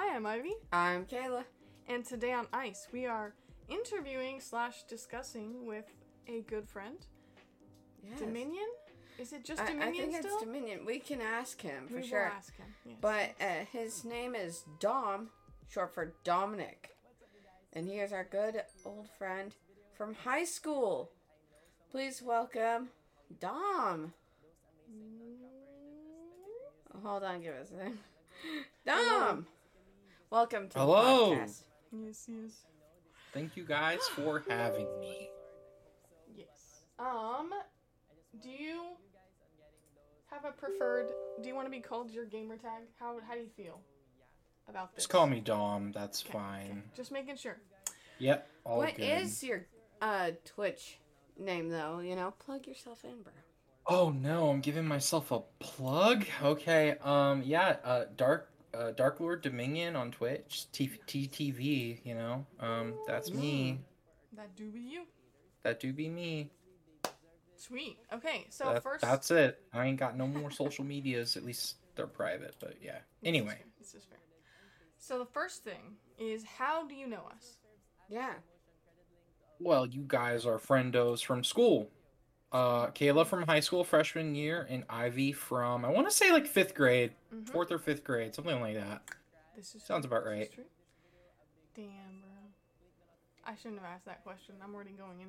Hi, I'm Ivy, I'm Kayla. and today on Ice we are interviewing slash discussing with a good friend, Yes. Dominion. Is it just I, I Dominion think still? it's Dominion. We can ask him for we sure. will ask him. Yes. But uh, his name is Dom, short for Dominic. And he is our good old friend from high school. Please welcome Dom. Oh, hold on, give us a second. Dom! Welcome to Hello. the podcast. yes, yes, Thank you guys for having me. yes. Um, do you have a preferred? Do you want to be called your gamer tag? How how do you feel about this? Just call me Dom. That's Okay, fine. okay. Just making sure. Yep. All What good. is your uh, Twitch name, though? You know, plug yourself in, bro. Oh no, I'm giving myself a plug. Okay. Um. Yeah. Uh. Dark. Uh, Dark Lord Dominion on Twitch. T- TTV. You know. Um. That's me. That do be you. That do be me. Sweet. Okay, so That- first. That's it. I ain't got no more social medias. At least they're private. But yeah. Anyway. This is fair. So the first thing is how do you know us? Yeah. Well, you guys are friendos from school. Uh, Kayla from high school freshman year, and Ivy from I want to say like fifth grade, Mhm. fourth or fifth grade, something like that. This is Sounds about this is right. true. Damn, bro. I shouldn't have asked that question. I'm already going in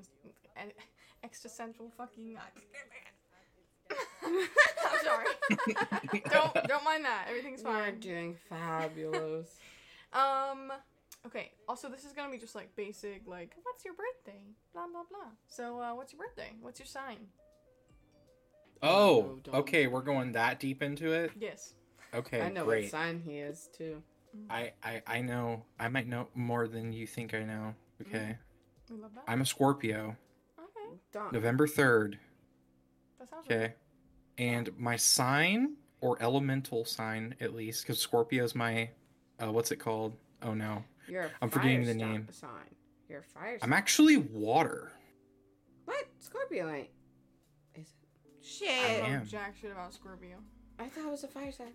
e- existential fucking. I'm sorry. don't don't mind that. Everything's fine. You're doing fabulous. Um. Okay. Also, this is gonna be just like basic, like, what's your birthday? Blah blah blah. So, uh, what's your birthday? What's your sign? Oh, don't. okay, we're going that deep into it. Yes. Okay, I know great. what sign he is, too. I, I I know. I might know more than you think I know. Okay, We love that. I'm a Scorpio, okay. Dom. November third. That sounds right. Okay, and my sign or elemental sign at least, because Scorpio's my, uh, what's it called? Oh no, You're a I'm forgetting the name. sign. You're a fire I'm sign. actually water. What? Scorpio ain't. Is it? I Shit. don't am. know jack shit about Scorpio. I thought it was a fire sign.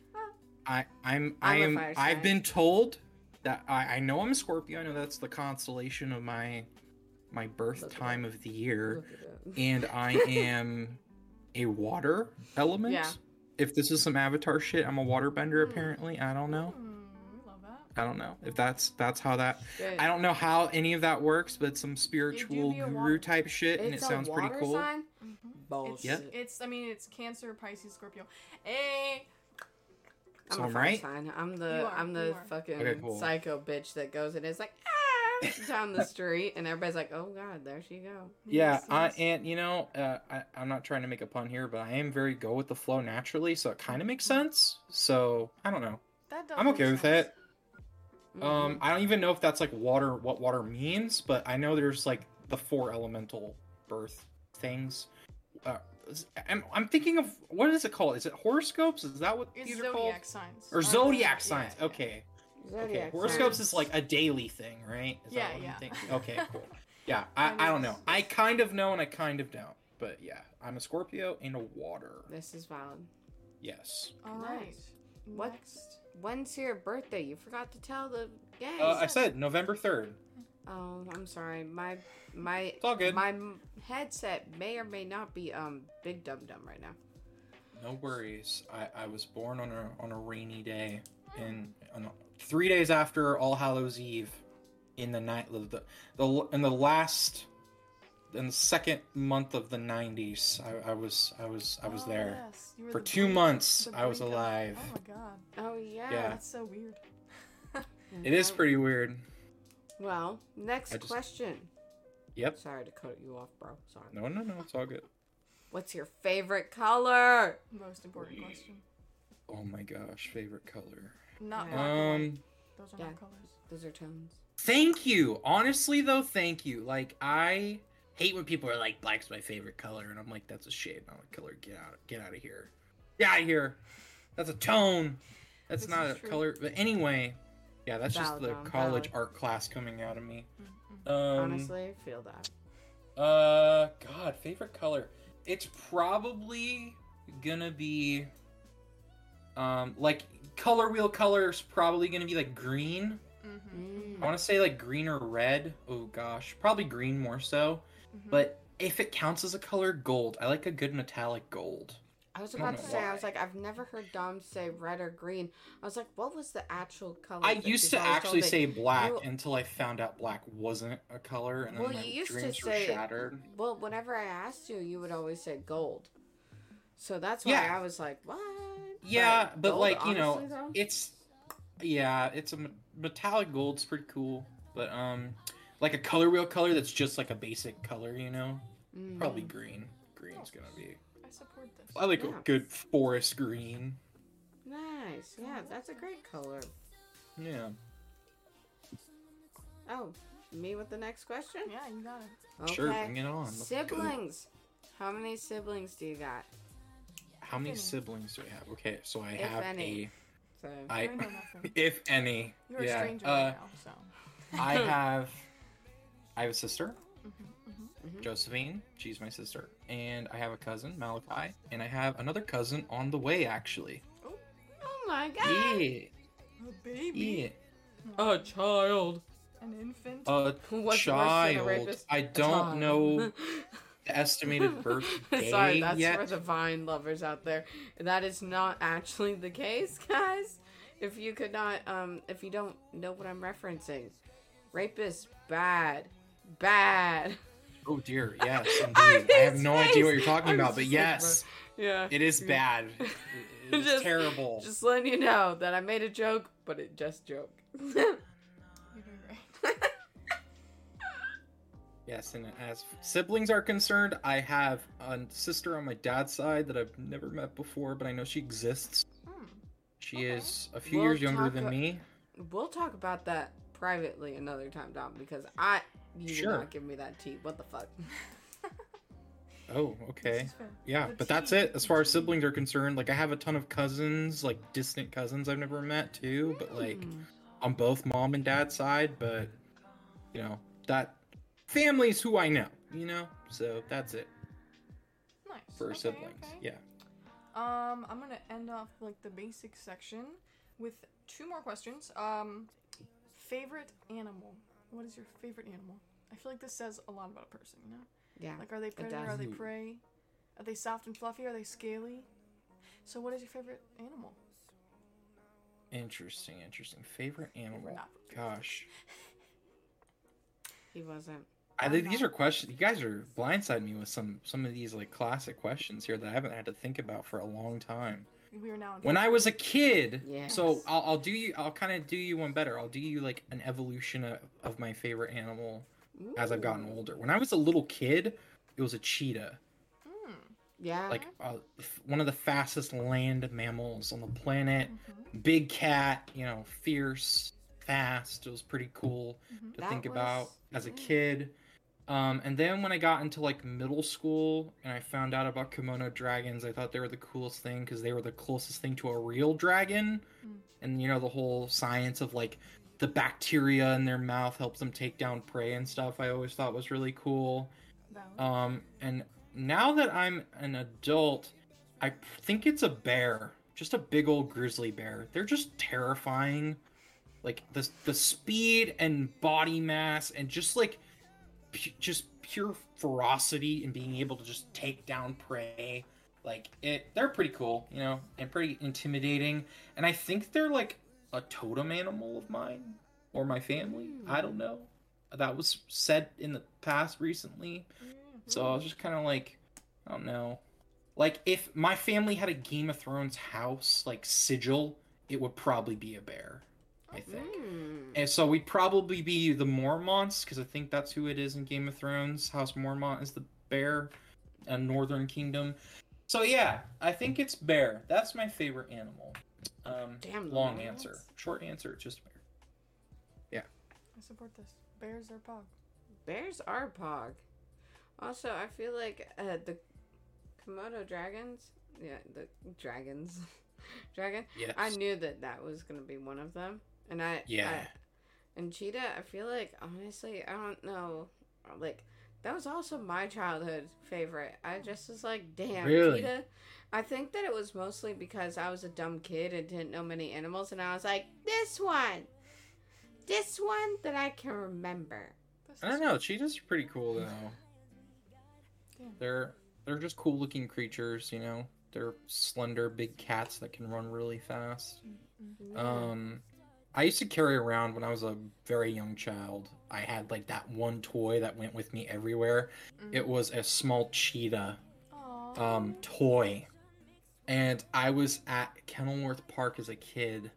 I I'm I'm I a am fire I've been told that I I know I'm a Scorpio. I know that's the constellation of my my birth Look time of the year, Look at it. and I am a water element. Yeah. If this is some Avatar shit, I'm a waterbender. Hmm. Apparently, I don't know. We love that. I don't know if that's that's how that. Good. I don't know how any of that works, but some spiritual guru water- type shit, and it a sounds pretty cool. Sign? Mhm. It's, Bullshit. it's, I mean, it's Cancer, Pisces, Scorpio. Hey, I'm So a I'm fire right? sign. I'm the are, I'm the fucking Okay, cool. psycho bitch that goes and is like ah down the street and everybody's like oh god there she go. Yeah, I, and you know, uh, I, I'm not trying to make a pun here, but I am very go with the flow naturally, so it kind of makes sense. So I don't know. that does I'm make okay with sense. it. Mm-hmm. Um, I don't even know if that's like water, what water means, but I know there's like the four elemental birth things. Uh, I'm, I'm thinking of what is it called? Is it horoscopes? Is that what It's these are called? zodiac signs. Or zodiac yeah, signs? yeah. Okay. Zodiac Okay. sign. Horoscopes is like a daily thing, right? Is Yeah, that what yeah. I'm? Okay, cool. Yeah, I, I don't know. I kind of know and I kind of don't. But yeah, I'm a Scorpio and a water. This is valid. Yes. All right. Nice. What- Next. When's your birthday? You forgot to tell the gang. Uh, I said November 3rd. Oh, I'm sorry. My my It's all good. my headset may or may not be um big dum dum right now. No worries. I, I was born on a on a rainy day, and on three days after All Hallows Eve, in the night the the, the in the last in the second month of the '90s. I, I was I was I was Oh, there yes. For the two brink- months. I was brink of- alive. Oh my god. Oh yeah. Yeah. That's so weird. It is pretty weird. Well, next just- question. Yep. Sorry to cut you off, bro. Sorry. No, no, no. It's all good. What's your favorite color? Most important question. Oh my gosh, favorite color. Not Yeah. black. Um. Those are yeah. not colors. Those are tones. Thank you. Honestly, though, thank you. Like, I hate when people are like, "Black's my favorite color," and I'm like, "That's a shade, not a color. Get out, get out of here, get out of here. That's a tone. That's This not a true. color." But anyway, yeah, that's just the Dom, college valid. art class coming out of me. Mm-mm. Um, Honestly, I feel that. uh, God, favorite color. It's probably gonna be. Um, like color wheel color is probably gonna be like green. Mm-hmm. Mm. I want to say like green or red. Oh gosh, probably green more so. Mm-hmm. But if it counts as a color, gold. I like a good metallic gold. I was I about to know say, I was like, I've never heard Dom say red or green. I was like, what was the actual color? I used to actually say black You- until I found out black wasn't a color, and then Well, my you used to dreams were say- shattered. Well, whenever I asked you, you would always say gold. So that's why Yeah. I was like, what? Yeah, but gold, like you know, though? it's yeah, it's a me- metallic gold's pretty cool, but um, like a color wheel color that's just like a basic color, you know, Mm. probably green. Green's gonna be. I support this. I like Yeah. a good forest green. Nice. Yeah, that's a great color. Yeah. Oh, me with the next question? Yeah, you got it. Okay. Sure, bring it on. Let's go. Siblings. How many siblings do you got? How many Any. siblings do I have? Okay, so I If have any. So. a. I, I know nothing. if any. You're a stranger uh, right now, so. I have. I have a sister, Mm-hmm, Mhm. Josephine. She's my sister, and I have a cousin, Malachi, and I have another cousin on the way, actually. Oh my god. Yeah. A baby. Yeah. A child. An infant. A What's worse than a child. I don't Child. know estimated birth day Sorry, that's yet. for the Vine lovers out there. That is not actually the case, guys. If you could not, um, if you don't know what I'm referencing, rapist, bad, bad. Oh dear, yes, indeed. I have his no idea what you're talking I'm about, but sick, yes, Yeah, it is bad. It is Just- terrible. just letting you know that I made a joke, but it just joke. You're doing great. Yes, and as siblings are concerned, I have a sister on my dad's side that I've never met before, but I know she exists. Hmm. She Okay. is a few We'll years younger than a- me. we'll talk about that privately another time, Dom, because I you did Sure. not give me that tea. What the fuck? Oh, okay. Yeah, The but that's it as far as siblings are concerned. Like I have a ton of cousins, like distant cousins I've never met too, but like Mm. on both mom and dad's side, but you know, that family's who I know, you know? So that's it Nice. for Okay, siblings. okay. Yeah. Um, I'm gonna end off like the basic section with two more questions. Um, favorite animal. What is your favorite animal? I feel like this says a lot about a person. You know, Yeah. like are they predator? Are they prey? Are they soft and fluffy? Are they scaly? So, what is your favorite animal? Interesting, interesting. Favorite animal. Gosh. He wasn't. I think these are questions. You guys are blindsiding me with some some of these like classic questions here that I haven't had to think about for a long time. We are now. in When I was a kid, Yes. so I'll, I'll do you. I'll kind of do you one better. I'll do you like an evolution of, of my favorite animal as I've gotten older. When I was a little kid, it was a cheetah, Hmm. Yeah. like uh, f- one of the fastest land mammals on the planet. mhm, Big cat, you know, fierce, fast. It was pretty cool mhm. to That think about was- as a kid. Um, and then when I got into like middle school and I found out about kimono dragons, I thought they were the coolest thing because they were the closest thing to a real dragon. Mm. And you know the whole science of like the bacteria in their mouth helps them take down prey and stuff. I always thought was really cool. Um, and now that I'm an adult, I think it's a bear, just a big old grizzly bear. They're just terrifying, like the the speed and body mass and just like pu- just pure ferocity and being able to just take down prey. Like it, they're pretty cool, you know, and pretty intimidating. And I think they're like a totem animal of mine or my family. Hmm. I don't know. That was said in the past recently. Mm-hmm. So I was just kind of like, I don't know. Like if my family had a Game of Thrones house, like sigil, it would probably be a bear. I think. Mm. And so we'd probably be the Mormonts because I think that's who it is in Game of Thrones. House Mormont is the bear, a Northern Kingdom. So yeah, I think it's bear. That's my favorite animal. Um, Damn, long Mormonts. answer. Short answer, just bear. Yeah. I support this. Bears are pog. Bears are pog. Also, I feel like uh, the Komodo dragons. Yeah, the dragons. Dragon. Yes. I knew that that was gonna be one of them, and I Yeah. I- and cheetah. I feel like honestly, I don't know. Like That was also my childhood favorite. I just was like, damn, Really? cheetah. I think that it was mostly because I was a dumb kid and didn't know many animals, and I was like, this one, this one that I can remember. I don't know. Cheetahs are pretty cool though. Damn. They're they're just cool looking creatures, you know. They're slender, big cats that can run really fast. Mm-hmm. Um, I used to carry around when I was a very young child. I had like that one toy that went with me everywhere. Mm. It was a small cheetah um toy, and I was at Kenilworth Park as a kid,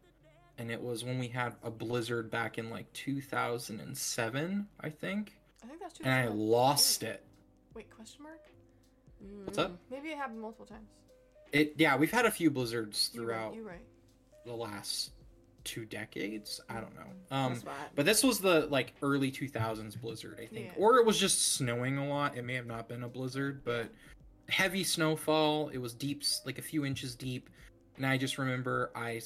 and it was when we had a blizzard back in like 2007, I think, I think that's too and I lost it. Wait, question mark? What's up? Maybe it happened multiple times. It yeah, we've had a few blizzards You right, throughout You right. the last two decades. I don't know. Um, but this was the like early 2000s blizzard, I think, Yeah. or it was just snowing a lot. It may have not been a blizzard, but heavy snowfall. It was deep, like a few inches deep, and I just remember I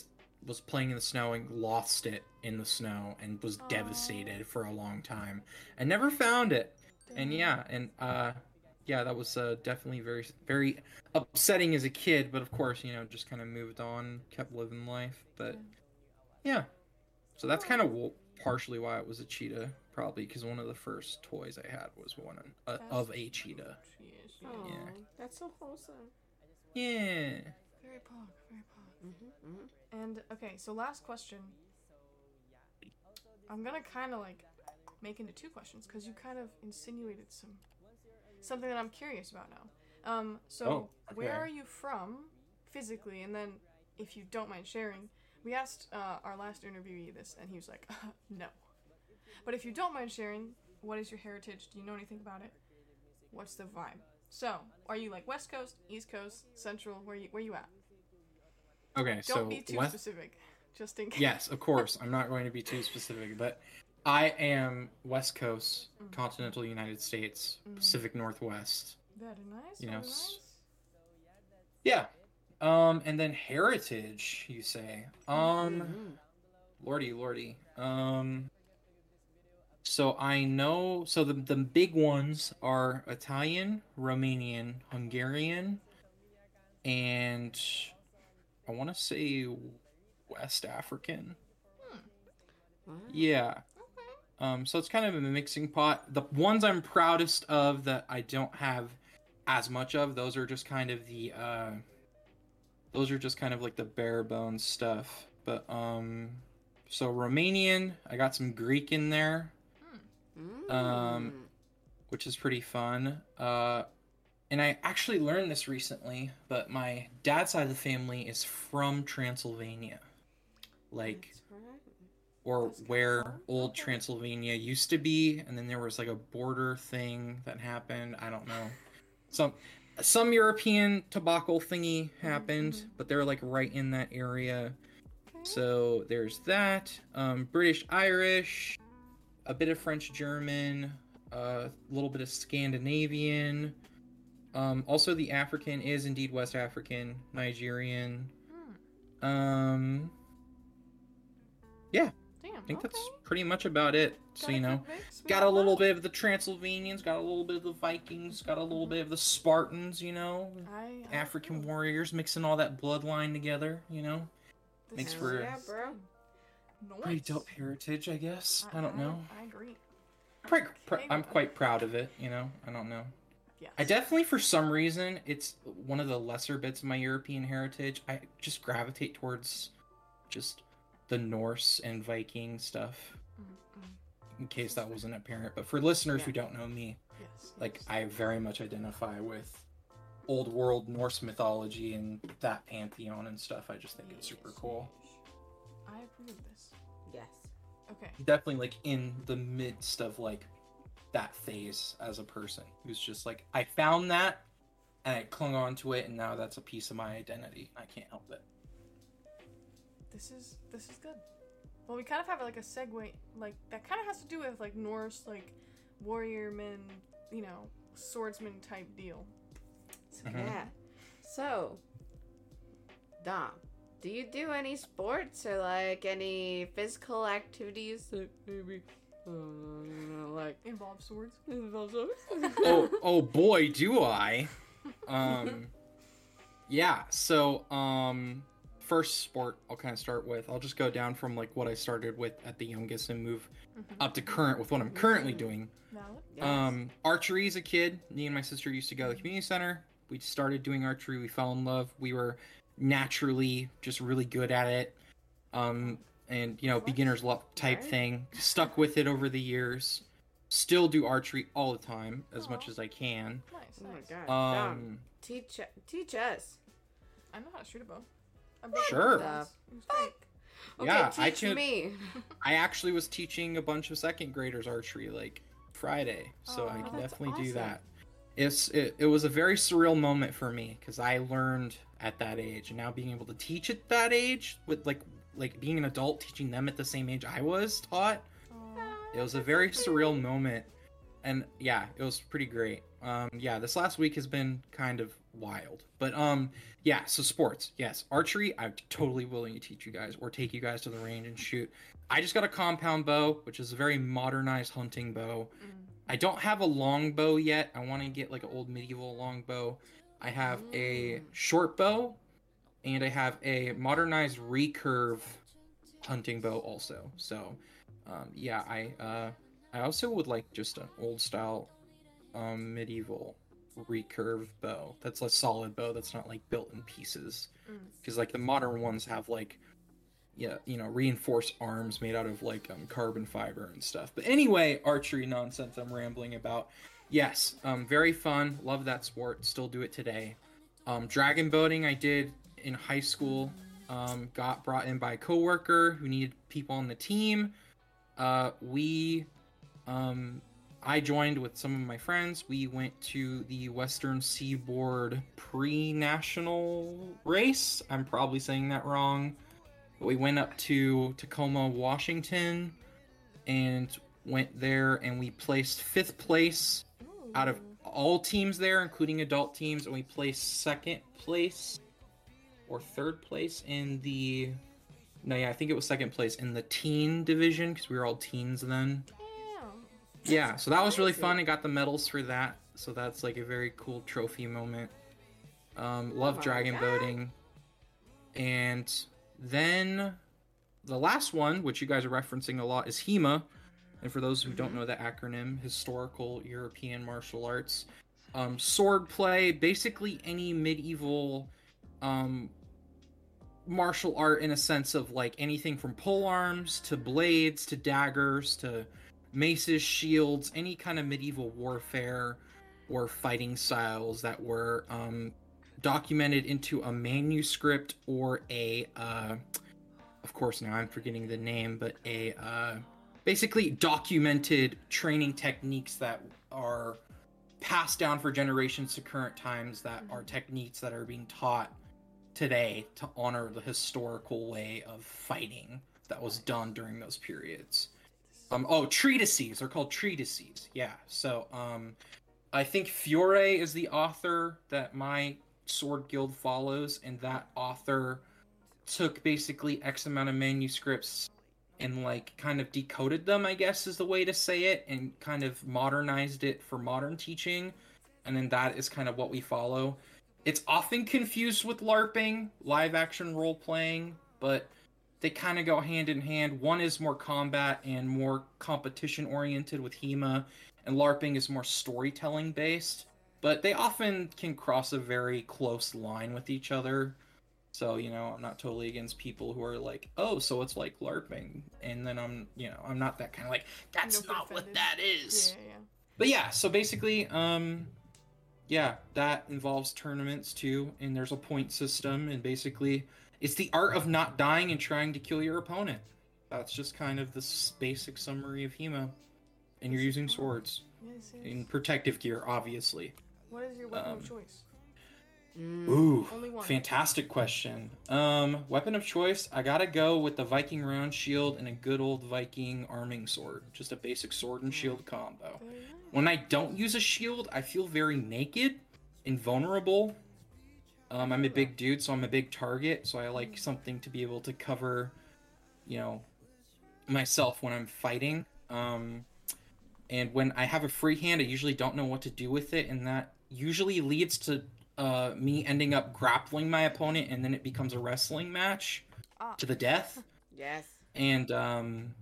was playing in the snow and lost it in the snow and was Aw. devastated for a long time and never found it. And yeah, and uh, yeah, that was uh, definitely very, very upsetting as a kid. But of course, you know, just kind of moved on, kept living life. But yeah, so that's kind of partially why it was a cheetah, probably because one of the first toys I had was one uh, of a cheetah. Yes, yes. Oh, Yeah. that's so wholesome. Yeah. Very pog, very pog. hmm hmm And okay, so last question. I'm gonna kind of like make into two questions because you kind of insinuated some something that I'm curious about now. Um, so Oh, where are you from physically? And then, if you don't mind sharing, we asked uh, our last interviewee this, and he was like, "No." But if you don't mind sharing, what is your heritage? Do you know anything about it? What's the vibe? So, are you like West Coast, East Coast, Central? Where you where you at? Okay, so Don't so be too West- specific, just in case. yes, of course, I'm not going to be too specific, but I am West Coast, Mhm. continental United States, Mhm. Pacific Northwest. Very nice. You know, nice. Yeah. Um, and then heritage, you say. Um, Mhm. lordy, lordy. Um, so I know. So the the big ones are Italian, Romanian, Hungarian, and I want to say West African. Wow. Yeah. Um, so it's kind of a mixing pot. The ones I'm proudest of that I don't have as much of, those are just kind of the uh those are just kind of like the bare bones stuff. But um so Romanian, I got some Greek in there, Mm. Um, which is pretty fun. Uh and I actually learned this recently, but my dad's side of the family is from Transylvania. Like right. or That's where old Okay. Transylvania used to be, and then there was like a border thing that happened. I don't know. Some some European tobacco thingy happened, mhm. but they're like right in that area. Okay. So there's that. Um, British Irish, a bit of French German, a little bit of Scandinavian. Um, also, the African is indeed West African, Nigerian. Hmm. Um, Damn. I think okay. that's pretty much about it. So Got you know, good mix. We got a little bit of the Transylvanians, got a little bit of the Vikings, got a little bit of the Spartans. You know, I, I African agree. warriors, mixing all that bloodline together. You know, This makes for- Yeah, bro. pretty dope heritage, I guess. I don't know. I, agree. Quite, pr- Okay, I'm quite proud of it. You know, I don't know. Yes. I definitely, for some reason, it's one of the lesser bits of my European heritage. I just gravitate towards just the Norse and Viking stuff. Mm, mm. In case that wasn't apparent, but for listeners who don't know me, Yes. like yes. I very much identify with old world Norse mythology and that pantheon and stuff. I just think it's super cool. I approve of this. Yes. Okay. Definitely like in the midst of like that phase as a person who's just like I found that and I clung on to it and now that's a piece of my identity. I can't help it. This is this is good. Well, we kind of have like a segue, like that kind of has to do with like Norse, like warrior men, you know, swordsman type deal. So, Mhm. Yeah. So, Dom, do you do any sports or like any physical activities that maybe Uh, like Involve swords. oh, oh boy, do I. Um, yeah. So, um, first sport I'll kind of start with. I'll just go down from like what I started with at the youngest and move Mhm. up to current with what I'm currently doing. Valid. Yes. Um, archery as a kid, me and my sister used to go to the community center. We started doing archery. We fell in love. We were naturally just really good at it. Um, and you know, What? beginner's luck type Right. thing. Stuck with it over the years. Still do archery all the time as much as I can. Nice, oh my god. Um, teach teach us. I know how to shoot a bow. I broke Sure. it once. It was great. Okay, Yeah, teach I could- me. I actually was teaching a bunch of second graders archery like Friday, so I can that's definitely do that. It's it, it was a very surreal moment for me because I learned at that age, and now being able to teach at that age with like like being an adult teaching them at the same age I was taught, Aw. it was a very surreal moment, and yeah, it was pretty great. Um, yeah, this last week has been kind of wild, but um, yeah. So sports, yes, archery. I'm totally willing to teach you guys or take you guys to the range and shoot. I just got a compound bow, which is a very modernized hunting bow. Mm. I don't have a long bow yet. I want to get like an old medieval long bow. I have a Mm. short bow, and I have a modernized recurve hunting bow also. So, um, yeah, I uh, I also would like just an old style, um, medieval recurve bow. That's a solid bow. That's not like built in pieces. Mm. Because like the modern ones have like, yeah, you know, reinforced arms made out of like um, carbon fiber and stuff. But anyway, archery nonsense. I'm rambling about. Yes, um, very fun. Love that sport. Still do it today. Um, dragon boating I did in high school. Um, got brought in by a coworker who needed people on the team. Uh, we, um, I joined with some of my friends. We went to the Western Seaboard pre-national race. I'm probably saying that wrong. But we went up to Tacoma, Washington, and went there, and we placed fifth place out of all teams there, including adult teams, and we placed second place or third place in the. No, yeah, I think it was second place in the teen division because we were all teens then. Yeah, so that was really fun. I got the medals for that, so that's like a very cool trophy moment. Um, love my dragon God. boating, and then the last one, which you guys are referencing a lot, is HEMA. And for those who don't know the acronym, Historical European Martial Arts, um, sword play, basically any medieval um, martial art in a sense of like anything from pole arms to blades to daggers to maces, shields, any kind of medieval warfare or fighting styles that were um, documented into a manuscript or a, uh, of course, now I'm forgetting the name, but a uh, basically documented training techniques that are passed down for generations to current times that are techniques that are being taught today to honor the historical way of fighting that was done during those periods. Um, oh, treatises. They're called treatises. Yeah. So, um, I think Fiore is the author that my sword guild follows, and that author took basically X amount of manuscripts and like kind of decoded them, I guess is the way to say it, and kind of modernized it for modern teaching. And then that is kind of what we follow. It's often confused with LARPing, live action role playing, but they kind of go hand in hand. One is more combat and more competition oriented with HEMA, and LARPing is more storytelling based. But they often can cross a very close line with each other. So, you know, I'm not totally against people who are like, oh, so it's like LARPing. And then I'm, you know, I'm not that kind of like, that's get not what that is. Yeah, yeah. But yeah, so basically, um, yeah, that involves tournaments too, and there's a point system, and basically, it's the art of not dying and trying to kill your opponent. That's just kind of the basic summary of HEMA, and you're using swords Yes, yes. in protective gear, obviously. What is your weapon um, of choice? Mm. Ooh, Only one. fantastic question. Um, weapon of choice, I gotta go with the Viking round shield and a good old Viking arming sword, just a basic sword and shield combo. When I don't use a shield, I feel very naked and vulnerable. Um, I'm a big dude, so I'm a big target, so I like something to be able to cover, you know, myself when I'm fighting. Um, and when I have a free hand, I usually don't know what to do with it, and that usually leads to uh, me ending up grappling my opponent, and then it becomes a wrestling match Ah. to the death. Yes. And um,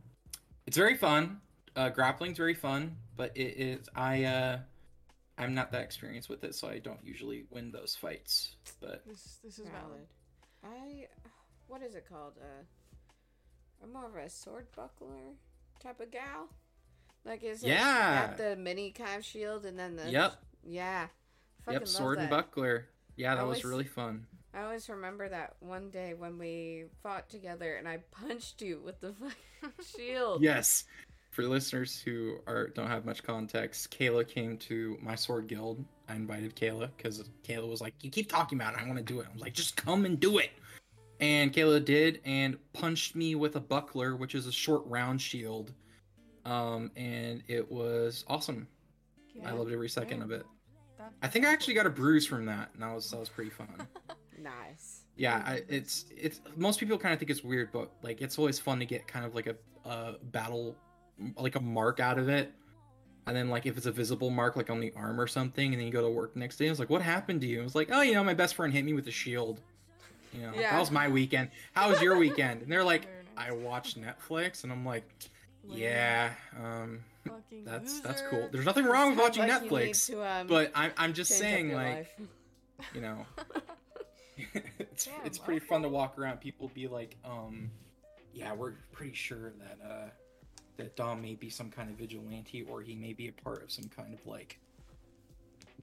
it's very fun. Uh, grappling's very fun, but it is I uh, I'm not that experienced with it, so I don't usually win those fights. But This this is valid. Valid. I. What is it called? Uh, I'm more of a sword buckler type of gal. Like, is it Yeah. got the mini calf shield and then the. Yep. Yeah. Fucking yep, sword love and that. buckler. Yeah, that was really fun. I always remember that one day when we fought together and I punched you with the fucking shield. Yes. For listeners who are don't have much context, Kayla came to my sword guild. I invited Kayla because Kayla was like, "You keep talking about it. I want to do it." I was like, "Just come and do it." And Kayla did and punched me with a buckler, which is a short round shield. Um, and it was awesome. I loved every second of it. I think I actually got a bruise from that, and that was that was pretty fun. Nice. Yeah, I, it's it's most people kind of think it's weird, but like it's always fun to get kind of like a, a battle, like a mark out of it, and then like if it's a visible mark like on the arm or something, and then you go to work the next day, and it's like what happened to you? It's like oh you know my best friend hit me with a shield, you know Yeah. was my weekend. How was your weekend? And they're like I watched Netflix, and I'm like yeah, um that's that's cool. There's nothing wrong with watching like Netflix, to, um, but I'm I'm just saying like you know it's Damn, it's pretty fun to walk around. People be like, um, yeah, we're pretty sure that uh that Dom may be some kind of vigilante or he may be a part of some kind of like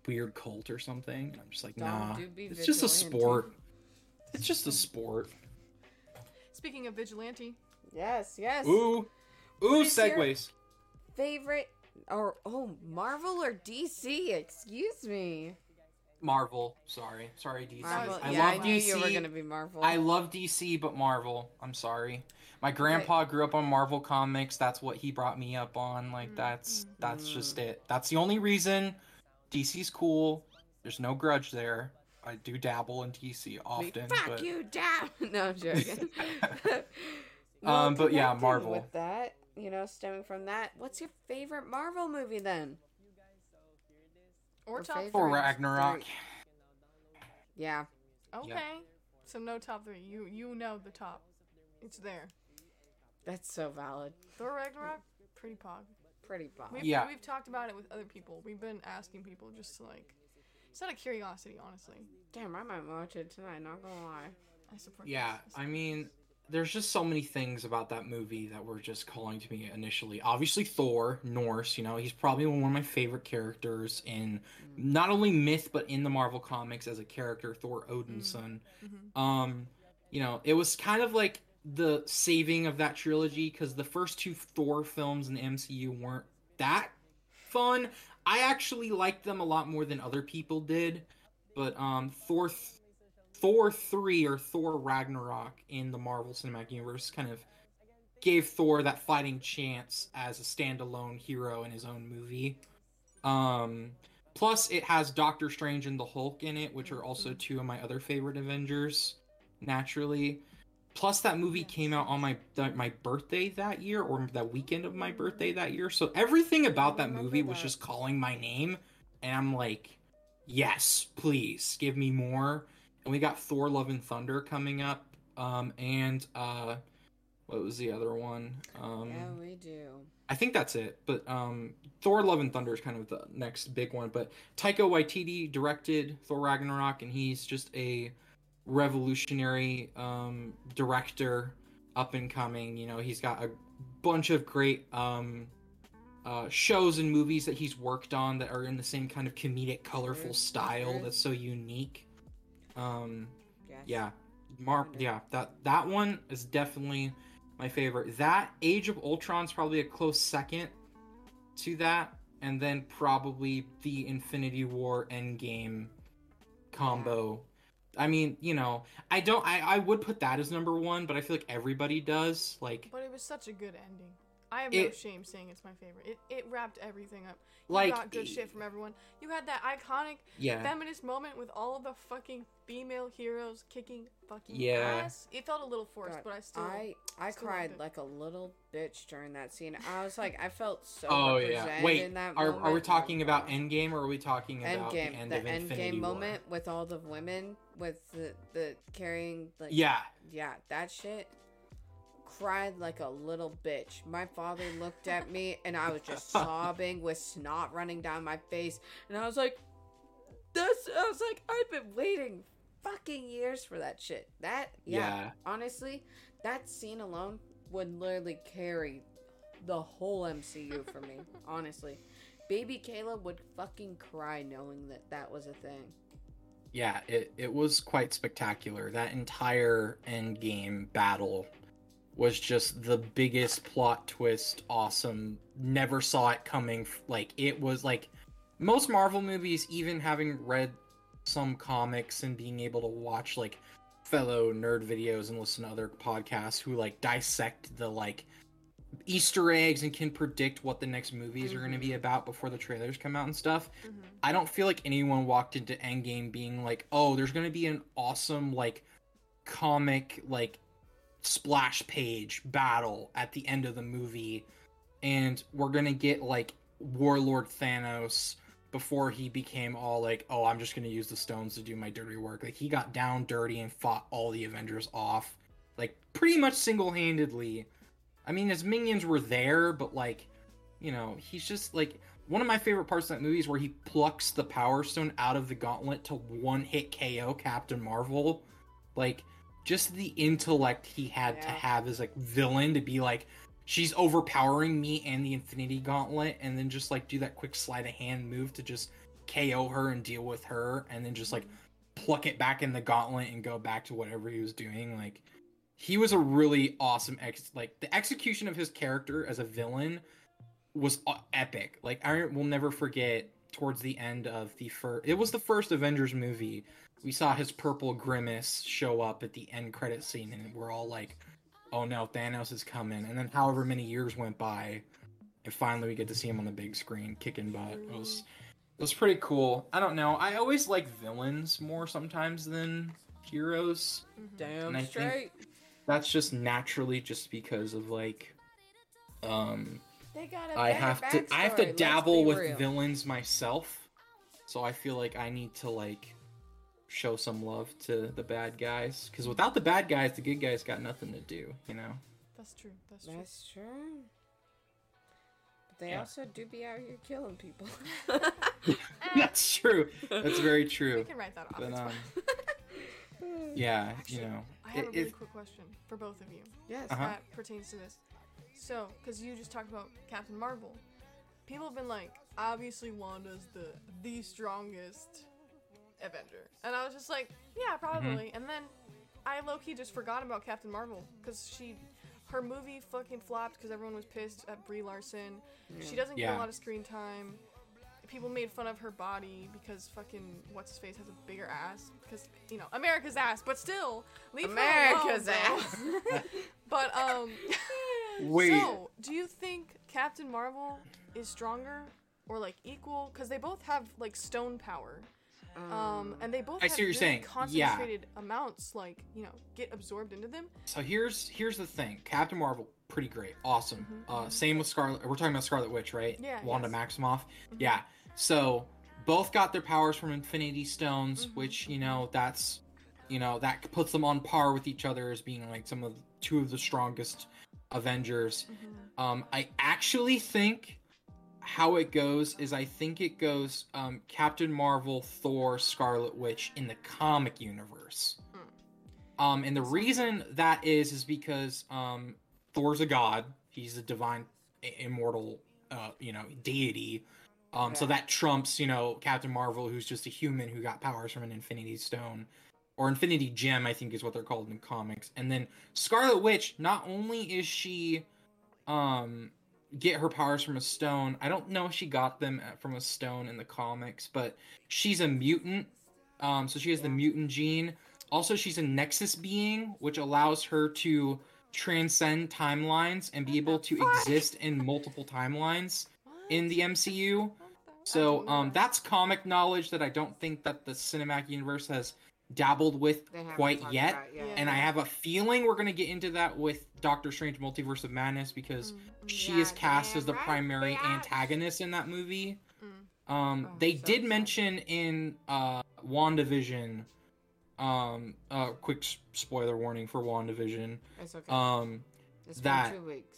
weird cult or something. And I'm just like, Dom nah, do be it's just a sport. It's just a sport. Speaking of vigilante, Yes, yes. Ooh, ooh, segues. Favorite or oh Marvel or DC? Excuse me. Marvel. Sorry, sorry, DC. Marvel. I yeah, love I knew DC. you were gonna be Marvel. I love DC, but Marvel. I'm sorry. My grandpa grew up on Marvel comics. That's what he brought me up on. Like Mm, that's mm. that's just it. That's the only reason. DC's cool. There's no grudge there. I do dabble in DC Me, often, Fuck but you down. no, I'm joking. Um, but yeah, Marvel. With that, you know, stemming from that, what's your favorite Marvel movie then? or Or top favorite. for three. Ragnarok. Yeah, Okay, so no top three. You you know the top. It's there. That's so valid. Thor Ragnarok, pretty pog. Pretty bomb. We've, Yeah. we've talked about it with other people. We've been asking people just to like, it's out of curiosity, honestly. Damn, I might watch it tonight. Not gonna lie. I support. Yeah, this. I mean, there's just so many things about that movie that were just calling to me initially. Obviously, Thor, Norse, you know, he's probably one of my favorite characters in not only myth but in the Marvel comics as a character, Thor Odinson. Mhm. Um, you know, it was kind of like the saving of that trilogy because the first two Thor films in the MCU weren't that fun. I actually liked them a lot more than other people did, but um, Thor, th- Thor three or Thor Ragnarok in the Marvel Cinematic Universe kind of gave Thor that fighting chance as a standalone hero in his own movie. Um, plus, it has Doctor Strange and the Hulk in it, which are also two of my other favorite Avengers. Naturally, plus that movie came out on my th- my birthday that year, or that weekend of my birthday that year. So everything about that movie was just calling my name, and I'm like, yes, please give me more. And we got Thor: Love and Thunder coming up, um, and uh, what was the other one? Um, yeah, we do. I think that's it. But um, Thor: Love and Thunder is kind of the next big one. But Taika Waititi directed Thor Ragnarok, and he's just a revolutionary um, director, up and coming. You know, he's got a bunch of great um, uh, shows and movies that he's worked on that are in the same kind of comedic, colorful style that's so unique. Um, Yes. yeah, Mar. Yeah, that that one is definitely my favorite. That Age of Ultron's probably a close second to that, and then probably the Infinity War Endgame combo. I mean, you know, I don't. I I would put that as number one, but I feel like everybody does. Like, But it was such a good ending. I have no shame saying it's my favorite. It it wrapped everything up. You Like, got good shit from everyone. You had that iconic yeah, feminist moment with all of the fucking female heroes kicking fucking Yeah. ass. It felt a little forced, God, but I still I I still cried it. like a little bitch during that scene. I was like, I felt so. Oh yeah. Wait, in that are, moment. are we talking about Endgame or are we talking End about game? the end the of end Infinity game War? moment with all the women with the the carrying like Yeah. yeah that shit. Cried like a little bitch. My father looked at me and I was just sobbing with snot running down my face, and I was like, "That's." I was like, "I've been waiting fucking years for that shit." That yeah. Yeah. honestly, that scene alone would literally carry the whole MCU for me. honestly, baby Kayla would fucking cry knowing that that was a thing. Yeah, it, it was quite spectacular. That entire end game battle was just the biggest plot twist, awesome. Never saw it coming. Like it was like most Marvel movies, even having read some comics and being able to watch like fellow nerd videos and listen to other podcasts who like dissect the like Easter eggs and can predict what the next movies are going to be about before the trailers come out and stuff. Mhm. I don't feel like anyone walked into Endgame being like, "Oh, there's going to be an awesome like comic like splash page battle at the end of the movie and we're to get like Warlord Thanos before he became all like, "Oh, I'm just to use the stones to do my dirty work." Like he got down dirty and fought all the Avengers off like pretty much single-handedly. I mean, his minions were there, but like, you know, he's just like one of my favorite parts of that movie is where he plucks the Power Stone out of the gauntlet to one hit KO Captain Marvel. Like, just the intellect he had to have as like villain to be like, she's overpowering me and the Infinity Gauntlet, and then just like do that quick sleight of hand move to just KO her and deal with her, and then just like pluck it back in the gauntlet and go back to whatever he was doing. Like, he was a really awesome ex. Like the execution of his character as a villain was epic. Like I will never forget towards the end of the first. It was the first Avengers movie. We saw his purple grimace show up at the end credit scene, and we're all like, "Oh no, Thanos is coming!" And then however many years went by, and finally we get to see him on the big screen kicking butt. It was it was pretty cool. I don't know. I always like villains more sometimes than heroes. Mhm. Damn And I think- straight. That's just naturally just because of like um They got a I better have to I have to dabble with real. villains myself. So I feel like I need to like show some love to the bad guys cuz without the bad guys the good guys got nothing to do, you know. That's true. That's true. That's true. But they Yeah. also do be out here killing people. That's true. That's very We true. can write that off. But um yeah, Actually, you know. I have it- a really it- quick question for both of you yes. Uh-huh. that pertains to this. So, because you just talked about Captain Marvel, people have been like, obviously Wanda's the the strongest Avenger, and I was just like, yeah, probably. And then I low key just forgot about Captain Marvel because she, her movie fucking flopped because everyone was pissed at Brie Larson. She doesn't get a lot of screen time. People made fun of her body because fucking what's his face has a bigger ass because you know America's ass, but still leave America's alone, ass. But um, Wait. so do you think Captain Marvel is stronger or like equal? Because they both have like stone power, um, and they both I have see what you're really saying. Concentrated amounts, like you know, get absorbed into them. So here's here's the thing. Captain Marvel, pretty great, awesome. Mhm. Uh, same with Scarlet. We're talking about Scarlet Witch, right? Yeah, Wanda. Maximoff. Mhm. Yeah. So both got their powers from Infinity Stones, which you know that's you know that puts them on par with each other as being like some of the, two of the strongest Avengers. Um, I actually think how it goes is I think it goes um, Captain Marvel, Thor, Scarlet Witch in the comic universe. Um, and the reason that is is because um, Thor's a god. He's a divine, immortal, uh, you know, deity. Um, So that trumps, you know, Captain Marvel, who's just a human who got powers from an Infinity Stone, or Infinity Gem, I think is what they're called in comics. And then Scarlet Witch, not only is she, um, get her powers from a stone. I don't know if she got them uh, from a stone in the comics, but she's a mutant. Um, so she has the mutant gene. Also, she's a Nexus being, which allows her to transcend timelines and be able to exist in multiple timelines in the MCU. So um, that's comic knowledge that I don't think that the cinematic universe has dabbled with quite yet. Yeah. And I have a feeling we're gonna get into that with Doctor Strange: Multiverse of Madness because Mm, she is cast as the right, primary bitch. antagonist in that movie. mm. Um, Oh, they so did sad. mention in uh, WandaVision. Um, uh, quick spoiler warning for WandaVision. It's okay. Um, it's that-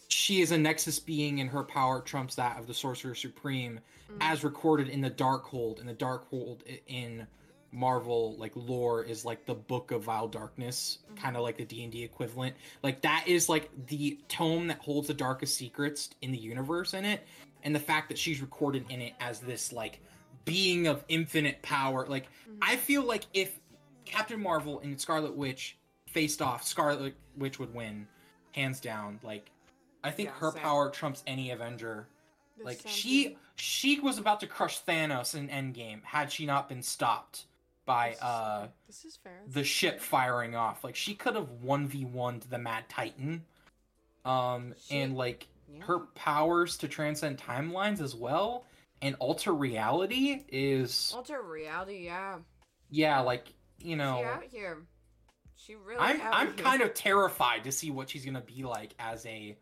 she is a Nexus being, and her power trumps that of the Sorcerer Supreme, Mm. as recorded in the Darkhold. And the Darkhold in Marvel like lore is like the Book of Vile Darkness, Mhm. kind of like the D and D equivalent. Like that is like the tome that holds the darkest secrets in the universe in it, and the fact that she's recorded in it as this like being of infinite power. Like Mhm. I feel like if Captain Marvel and Scarlet Witch faced off, Scarlet Witch would win, hands down. Like, I think Yeah, her same. power trumps any Avenger. Like she, she was about to crush Thanos in Endgame had she not been stopped by This is- uh This is fair. the ship firing off. Like she could have one v one to the Mad Titan. Um, She- and like Yeah. her powers to transcend timelines as well and alter reality is Alter reality, yeah. yeah, like you She know. out here. She really. I'm I'm here. kind of terrified to see what she's gonna be like as a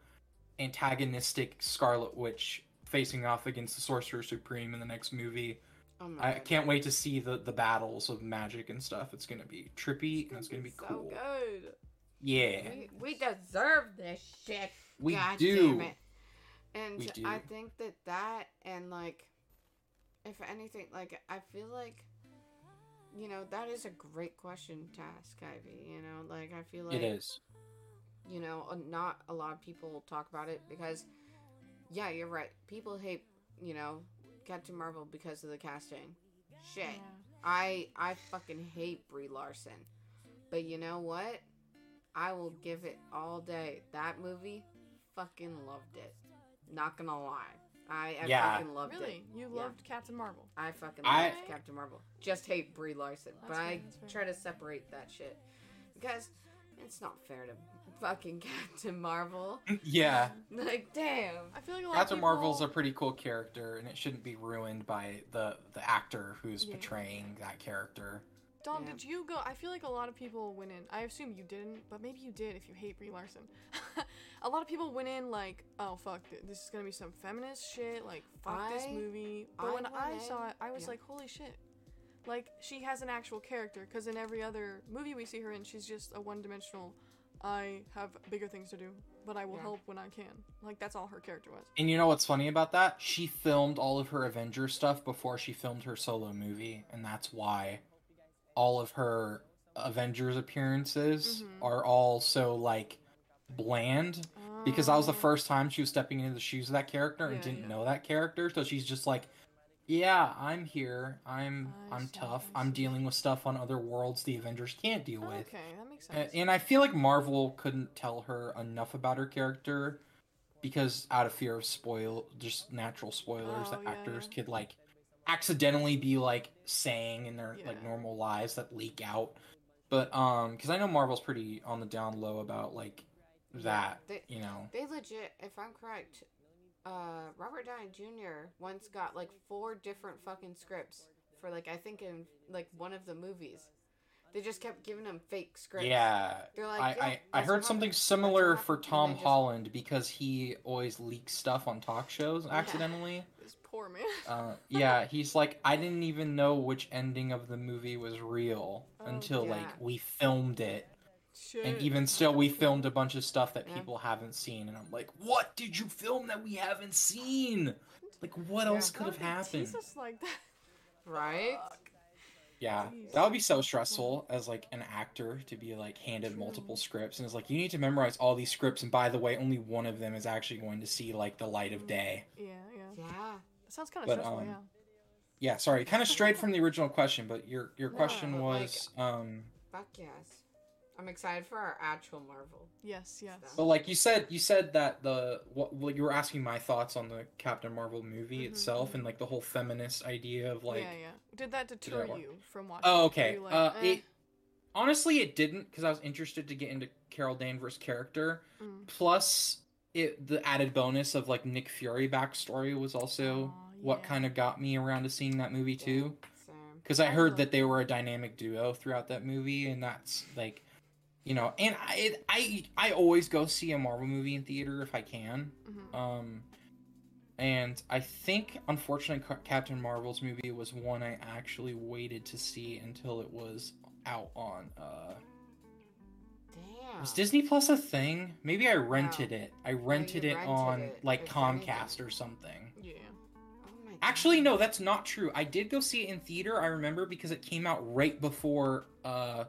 antagonistic Scarlet Witch facing off against the Sorcerer Supreme in the next movie. Oh I can't wait to see the the battles of magic and stuff. It's gonna be trippy and it's gonna be so cool. good. Yeah, We, we deserve this shit. we God do. damn it. And We I think that that and like, if anything, like I feel like, you know, that is a great question to ask Ivy. You know, like I feel like It is. you know, not a lot of people talk about it because, yeah, you're right. People hate, you know, Captain Marvel because of the casting. Shit, Yeah. I I fucking hate Brie Larson, but you know what? I will give it all day. That movie, fucking loved it. Not gonna lie, I, I Yeah. fucking loved it. Really? it. You Yeah. loved Captain Marvel? I fucking I- loved Captain Marvel. Just hate Brie Larson, but fair, I fair. try to separate that shit because it's not fair to fucking Captain Marvel. Yeah, Like, damn. I feel like a lot Captain of people... Marvel's a pretty cool character, and it shouldn't be ruined by the the actor who's Yeah. portraying that character. Dom, Yeah. did you go? I feel like a lot of people went in. I assume you didn't, but maybe you did if you hate Brie Larson. a lot of people went in like, oh fuck, th- this is gonna be some feminist shit. Like, fuck this movie. But I when I in- saw it, I was yeah. like, holy shit. Like, she has an actual character, because in every other movie we see her in, she's just a one dimensional, I have bigger things to do, but I will Yeah. help when I can. Like, that's all her character was. And you know what's funny about that? She filmed all of her Avengers stuff before she filmed her solo movie, and that's why all of her Avengers appearances Mhm. are all so like bland because that was the Oh. first time she was stepping into the shoes of that character and Yeah, didn't yeah. know that character, so she's just like, "Yeah, I'm here. I'm I I'm see, tough. I I'm see. dealing with stuff on other worlds the Avengers can't deal with." Okay, that makes A- sense. And I feel like Marvel couldn't tell her enough about her character because out of fear of spoil just natural spoilers Oh, that yeah, actors yeah. could like accidentally be like saying in their like Yeah. normal lives that leak out. But um cuz I know Marvel's pretty on the down low about like that, They, you know. they legit, if I'm correct, uh, Robert Downey Jr. once got like four different fucking scripts for like I think in like one of the movies. They just kept giving him fake scripts. Yeah. They're like, I, yeah, I, I that's heard something happened. similar for Tom just- Holland because he always leaks stuff on talk shows accidentally. this poor man. Uh, yeah, he's like, I didn't even know which ending of the movie was real Oh, until yeah. like we filmed it, Shit. and even still, we filmed a bunch of stuff that Yeah. people haven't seen, and I'm like, what did you film that we haven't seen? Like, what Yeah. else could have Why would they happened? tease us like that? Right? Fuck. Yeah, Jeez. that would be so stressful as like an actor to be like handed True. multiple scripts, and it's like you need to memorize all these scripts, and by the way, only one of them is actually going to see like the light of Mm. day. Yeah, yeah. Yeah. That sounds kind of But, stressful, um, yeah. Yeah, sorry, kind of strayed from the original question, but your your No, question but, like- was um. Fuck yes. I'm excited for our actual Marvel. Yes, yes. stuff. But like you said, you said that the what well, you were asking my thoughts on the Captain Marvel movie Mhm, itself mhm. and like the whole feminist idea of like yeah, yeah. Did that deter work? you from watching? oh okay like, uh eh? it honestly, it didn't because I was interested to get into Carol Danvers' character. Mm. Plus, it the added bonus of like Nick Fury backstory was also Aw, what yeah. kind of got me around to seeing that movie too. Because I I heard that they were a dynamic duo throughout that movie, and that's like, you know, and I I I always go see a Marvel movie in theater if I can. Mhm. Um, and I think, unfortunately, Ca- Captain Marvel's movie was one I actually waited to see until it was out on. Uh, Damn. was Disney Plus a thing? Maybe I rented No. it. I rented it rented on it, like. Comcast or something. Yeah. Oh Actually, no, that's not true. I did go see it in theater. I remember because it came out right before. uh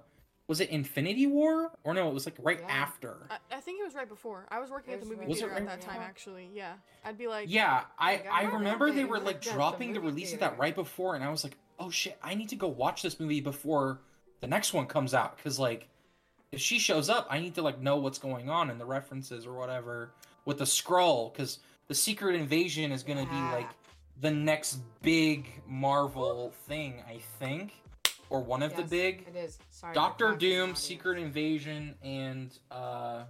Was it Infinity War or no? It was like right Yeah. after. I, I think it was right before. I was working It at the was movie right Was it theater at right that time, actually. Yeah. I'd be like, Yeah, oh I I I remember remember they were like at the dropping the movie release of that right before, and I was like, oh shit, I need to go watch this movie before the next one comes out because like if she shows up, I need to like know what's going on and the references or whatever with the Skrull because the Secret Invasion is gonna Yeah. be like the next big Marvel thing, I think, or one of the big. It is. Sorry. Doctor Doom. Secret Invasion, and uh,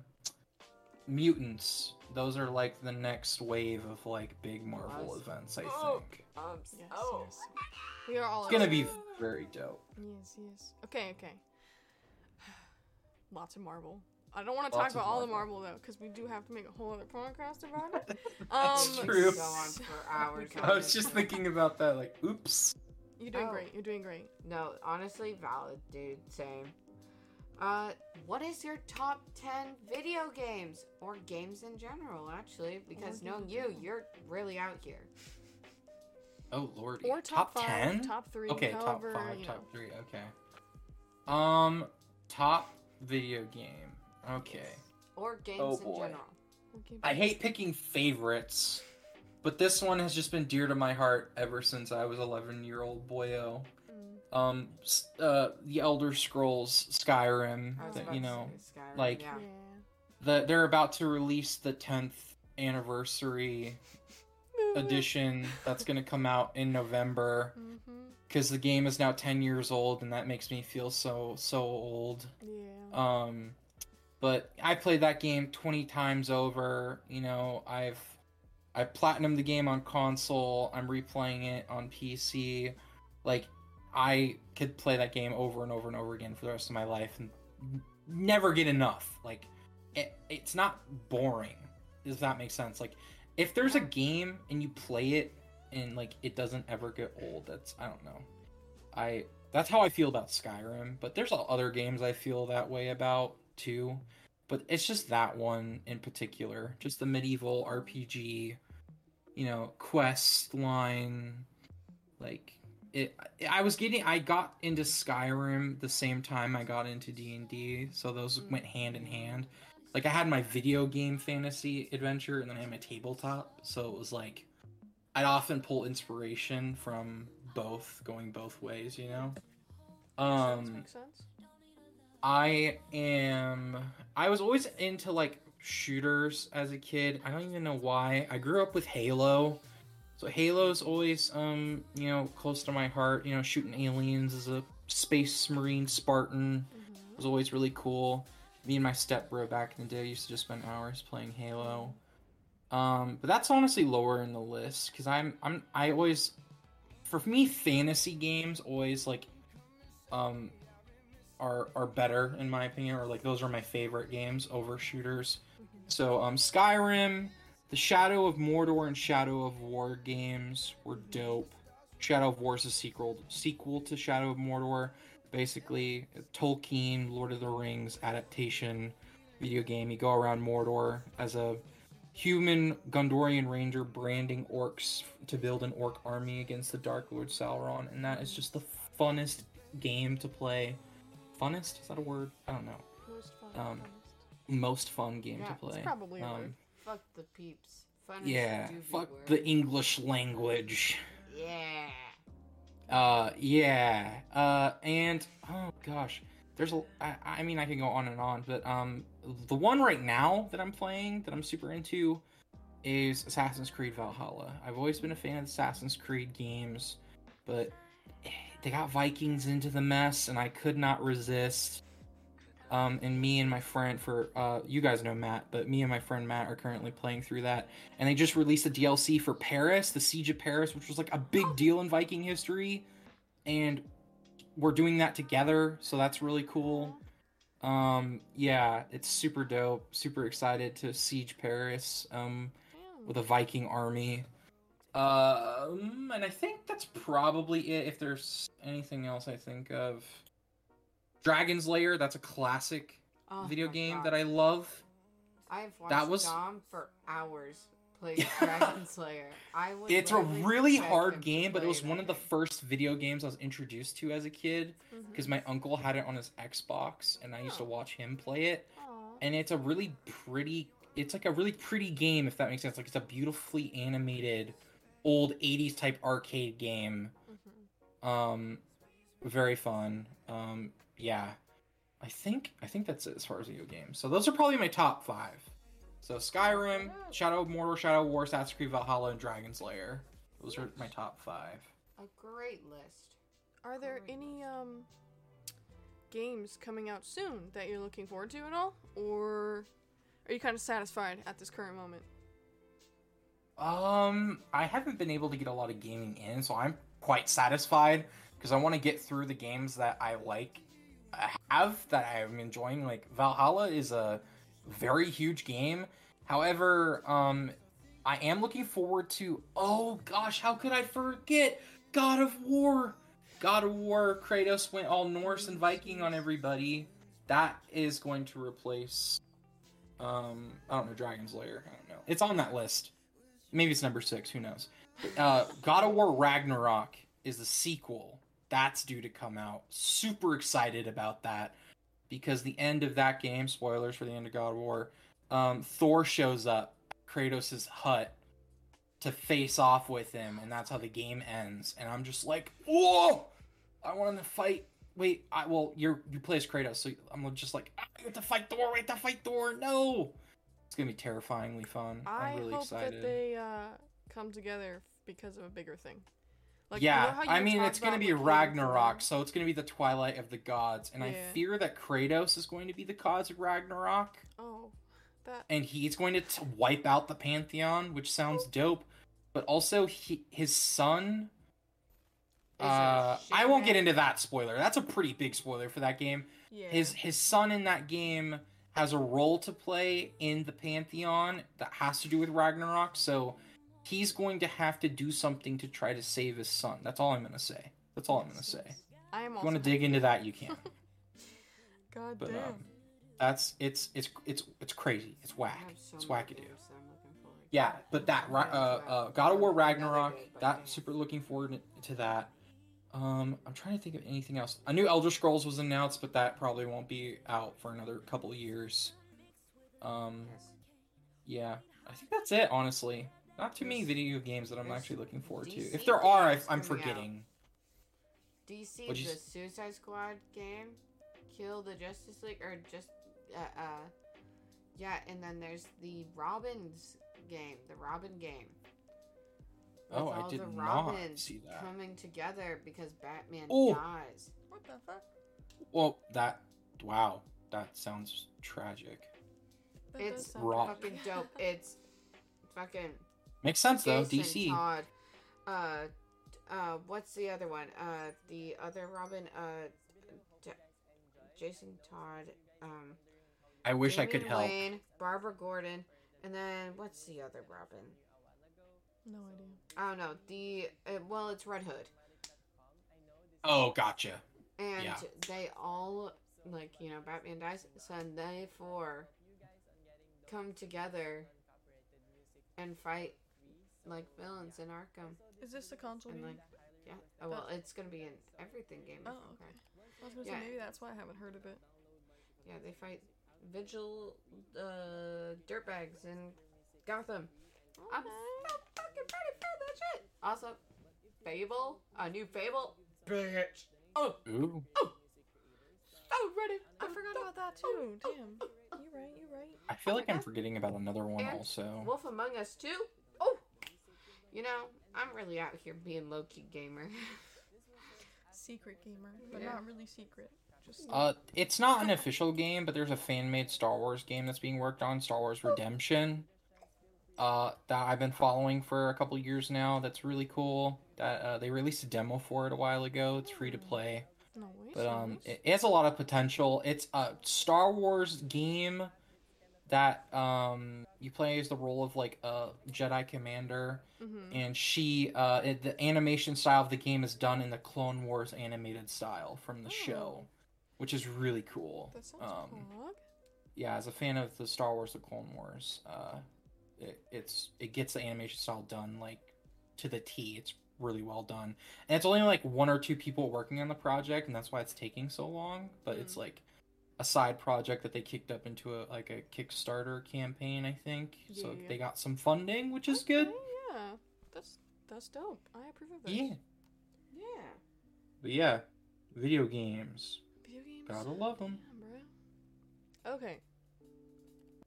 Mutants. Those are like the next wave of like big Marvel Us. events. I Oh. think Um, yes, oh. yes. We are all it's gonna be very dope. Yes, yes. Okay, okay. Lots of Marvel. I don't want to Lots talk of about all the Marvel. Marvel though, because we do have to make a whole other podcast about it. That's Um, We true. could Go on for hours. I was just thinking about that. Like, oops. You're doing Oh. great. You're doing great. No, honestly, valid, dude. Same. Uh, what is your top 10 video games? Or games in general, actually? Because knowing you, general. you're really out here. Oh lordy. Or top, five, ten. top three. okay, however, top five, you top know. three. Okay. Um, top video game. Okay. Or games Oh, in boy. general. Okay, I hate picking favorites, but this one has just been dear to my heart ever since I was 11 year old boyo. Mm. Um, uh, the Elder Scrolls Skyrim. I was That about you know, Skyrim, like- yeah. Yeah. the they're about to release the 10th anniversary edition that's gonna come out in November because the game is now 10 years old, and that makes me feel so so old. Yeah. Um, but I played that game 20 times over. You know, I've I platinumed the game on console. I'm replaying it on PC. Like I could play that game over and over and over again for the rest of my life and never get enough. Like it, it's not boring. Does that make sense? Like if there's a game and you play it and like it doesn't ever get old, that's I don't know. I that's how I feel about Skyrim, but there's other games I feel that way about too. But it's just that one in particular, just the medieval RPG, you know, quest line. Like it, I was getting, I got into Skyrim the same time I got into D and D, so those went hand in hand. Like I had my video game fantasy adventure, and then I had my tabletop, so it was like I'd often pull inspiration from both, going both ways, you know. Um, makes sense. I am. I was always into like shooters as a kid. I don't even know why. I grew up with Halo, so Halo's always um you know close to my heart. You know, shooting aliens as a space marine Spartan Mhm. was always really cool. Me and my stepbro back in the day used to just spend hours playing Halo. Um, but that's honestly lower in the list because I'm I'm I always for me fantasy games always like um are are better in my opinion or like those are my favorite games over shooters. So um Skyrim, the Shadow of Mordor and Shadow of War games were dope. Shadow of War is a sequel sequel to Shadow of Mordor. Basically, a Tolkien Lord of the Rings adaptation video game. You go around Mordor as a human Gondorian ranger branding orcs to build an orc army against the Dark Lord Sauron, and that is just the funnest game to play. Funnest? Is that a word? I don't know. Um. Most fun game Yeah, to play. It's probably Um. Fuck the peeps. Fun yeah, fuck word. the English language. Yeah. Uh, yeah. Uh, and oh gosh, there's a. I, I mean, I can go on and on, but um, the one right now that I'm playing that I'm super into is Assassin's Creed Valhalla. I've always been a fan of Assassin's Creed games, but they got Vikings into the mess, and I could not resist. Um, and me and my friend for uh, you guys know Matt, but me and my friend Matt are currently playing through that. And they just released a DLC for Paris, the Siege of Paris, which was like a big deal in Viking history. And we're doing that together, so that's really cool. Um, yeah, it's super dope. Super excited to siege Paris. Um, with a Viking army. Um, and I think that's probably it. If there's anything else I think of, Dragon's Lair. That's a classic Oh video game God. that I love. I've watched that was- Dom for hours play Dragon Slayer. I would It's a really hard game, but it was one of the first video games I was introduced to as a kid because my uncle had it on his Xbox, and I used to Oh. watch him play it. Aw. And it's a really pretty. It's like a really pretty game, if that makes sense. Like it's a beautifully animated, old '80s type arcade game. Mhm. Um, very fun. Um, yeah, I think I think that's it as far as video games. So those are probably my top five. So Skyrim, Shadow of Mordor, Shadow of War, Assassin's Creed Valhalla, and Dragon's Lair. Those are my top five. A great list. Are there Great. any um games coming out soon that you're looking forward to at all, or are you kind of satisfied at this current moment? Um, I haven't been able to get a lot of gaming in, so I'm quite satisfied because I want to get through the games that I like have that I'm enjoying. Like Valhalla is a very huge game. However, um, I am looking forward to. Oh gosh, how could I forget God of War? God of War. Kratos went all Norse and Viking on everybody. That is going to replace. Um, I don't know Dragon's Lair. I don't know. It's on that list. Maybe it's number six. Who knows? Uh, God of War Ragnarok is the sequel. That's due to come out. Super excited about that because the end of that game. Spoilers for the end of God of War. Um, Thor shows up Kratos' hut to face off with him, and that's how the game ends. And I'm just like, whoa! I want to fight. Wait, I well, you're you play as Kratos, so I'm just like, I we have to fight Thor. We have to fight Thor. No, it's gonna be terrifyingly fun. I I'm really hope excited. that they uh, come together because of a bigger thing. Like, you yeah, know you I mean it's be Lord of the Ragnarok, so it's gonna be the twilight of the gods, and I fear that Kratos is going to be the cause of Ragnarok, Oh, that. and he's going to t- wipe out the pantheon, which sounds dope. But also, he, his son. Uh, I won't get into that spoiler. That's a pretty big spoiler for that game. Yeah. His his son in that game has a role to play in the pantheon that has to do with Ragnarok. So he's going to have to do something to try to save his son. That's all I'm gonna say. That's all I'm gonna say. I am If you want to dig into that, you can. God But damn. um, that's it's it's it's it's crazy. It's whack. so It's many wackadoo. games that I'm looking forward to. Yeah, but that uh, uh, God of War Ragnarok. That super looking forward to that. Um, I'm trying to think of anything else. A new Elder Scrolls was announced, but that probably won't be out for another couple of years. Um, yeah, I think that's it. Honestly, not too many video games that I'm actually looking forward to. If there are, I, I'm coming out. forgetting. DC, What'd the s- Suicide Squad game, Kill the Justice League, or just, uh, uh, yeah, and then there's the Robins game, the Robin game. With Oh, I did the not Robins see that. coming together because Batman Oh. dies. What the fuck? Well, that wow, that sounds tragic. That It's does sound raw. Fucking dope. It's fucking Makes sense though. DC. Todd. Uh, uh, what's the other one? Uh, the other Robin. Uh, J- Jason Todd. Um, I wish I could help. Wayne, Barbara Gordon, and then what's the other Robin? No idea. I don't know. The uh, well, it's Red Hood, Oh, gotcha. and Yeah. they all like you know Batman dies, so they four come together and fight like villains in Arkham, Is this the console and game? like yeah. Oh well, it's gonna be in everything game. Oh, okay. right? I was gonna yeah. say maybe that's why I haven't heard of it. Yeah, they fight Vigil, uh, dirtbags in Gotham. I'm so fucking ready for that shit. Also, Fable, a new Fable. Bitch. Oh, Ooh. so ready. I forgot about that too. Damn. You right. You right. I feel Oh my like I'm forgetting about another one And also. Wolf Among Us too. You know, I'm really out here being low key gamer. Secret gamer, but Yeah. not really secret. Just Uh, it's not an official game, but there's a fan-made Star Wars game that's being worked on, Star Wars Redemption. Uh, that I've been following for a couple years now. That's really cool. That uh, they released a demo for it a while ago. It's free to play, no but um, it, it has a lot of potential. It's a Star Wars game that um you play as the role of like a Jedi commander, hmm and she uh it, the animation style of the game is done in the Clone Wars animated style from the Oh. show, which is really cool. That sounds um, cool. yeah, as a fan of the Star Wars: The Clone Wars, uh, it, it's it gets the animation style done like to the T. It's really well done, and it's only like one or two people working on the project, and that's why it's taking so long. But it's Mm. like a side project that they kicked up into a like a Kickstarter campaign, I think. Yeah, so Yeah. they got some funding, which is good. Yeah, that's that's dope. I approve of this. Yeah, Yeah. but yeah, video games, Video games. gotta love them. Yeah, bro. Okay.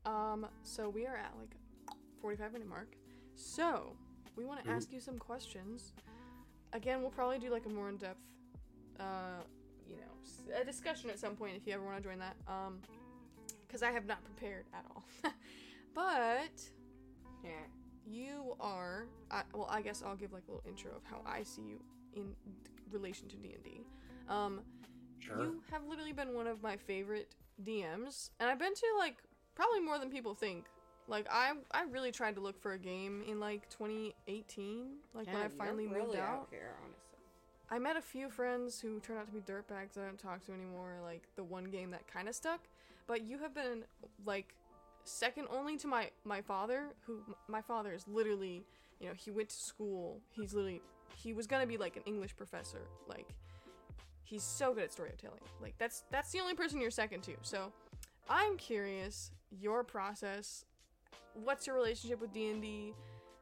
Um, so we are at like 45 minute mark. So, we want to ask you some questions. Again, we'll probably do like a more in-depth uh, you know, s- a discussion at some point if you ever want to join that. Um cuz I have not prepared at all. but Yeah. you are I, well i guess i'll give like a little intro of how i see you in d- relation to d&d um, Sure. you have literally been one of my favorite dms and i've been to like probably more than people think like i i really tried to look for a game in like 2018 like when Yeah, i you're finally moved really out here, honestly. I met a few friends who turned out to be dirtbags I don't talk to anymore, like the one game that kind of stuck. But you have been like second only to my my father, who my father is literally, you know, he went to school. He's literally he was gonna be like an English professor. Like he's so good at storytelling. Like that's that's the only person you're second to. So I'm curious your process. What's your relationship with D and D?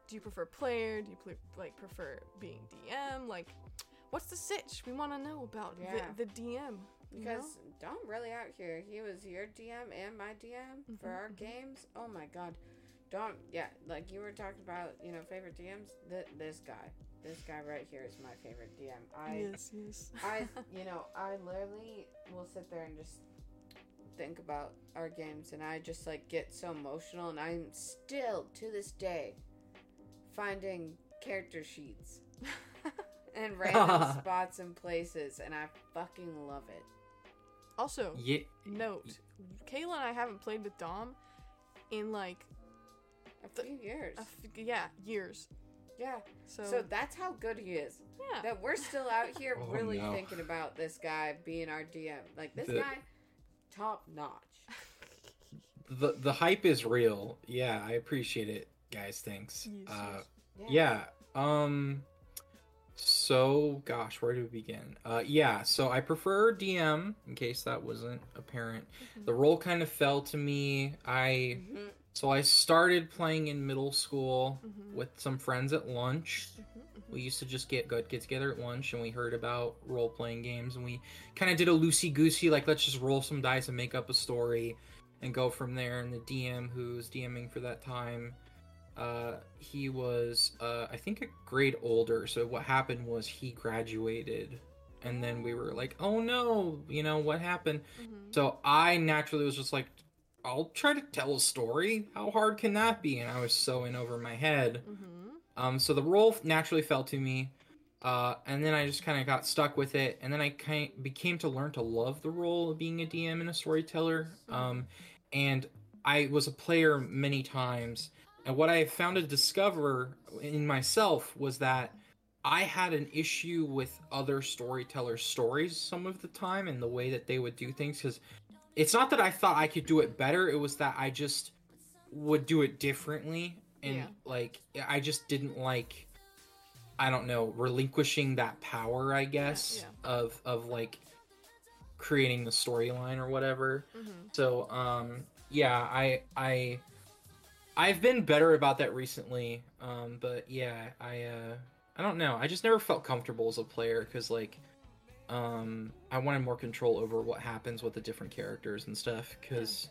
Do you prefer player? Do you pl- like prefer being DM? Like What's the sitch? We want to know about Yeah. the, the DM. you know? Because Dom really out here. He was your DM and my DM for Mhm, our mhm. games. Oh my god. Dom, yeah, like you were talking about, you know, favorite DMs. Th- this guy, this guy right here is my favorite DM. I, yes, yes. I, you know, I literally will sit there and just think about our games, and I just like get so emotional, and I'm still to this day finding character sheets and random spots and places, and I fucking love it. also, Yeah. note, Kayla and I haven't played with Dom in like A The- few years. a f- yeah years. yeah. So, So that's how good he is. yeah, That we're still out here Oh, really no. thinking about this guy being our DM. Like this The- guy, top notch. The the hype is real. Yeah, I appreciate it, guys. Thanks. Yes, uh, yes. yeah. Um. So, gosh, where do we begin? Uh, yeah. So I prefer DM. In case that wasn't apparent, Mhm. the role kind of fell to me. I Mhm. so I started playing in middle school Mhm. with some friends at lunch. Mhm, mhm. We used to just get good get together at lunch and we heard about role playing games and we kind of did a loosey goosey like let's just roll some dice and make up a story and go from there. And the DM who's DMing for that time, uh, he was uh, I think a grade older. So what happened was he graduated, and then we were like, oh no, you know what happened? Mhm. So I naturally was just like, I'll try to tell a story. How hard can that be? And I was so in over my head. Mhm. Um, so the role naturally fell to me, uh, and then I just kind of got stuck with it, and then I kind became to learn to love the role of being a DM and a storyteller. Um, and I was a player many times, and what I found to discover in myself was that I had an issue with other storytellers' stories some of the time and the way that they would do things because it's not that I thought I could do it better; it was that I just would do it differently and Yeah. like I just didn't like I don't know relinquishing that power I guess yeah. of of like creating the storyline or whatever. Mhm. So um yeah, I I I've been better about that recently. Um but yeah, I uh I don't know. I just never felt comfortable as a player cuz like um I wanted more control over what happens with the different characters and stuff cuz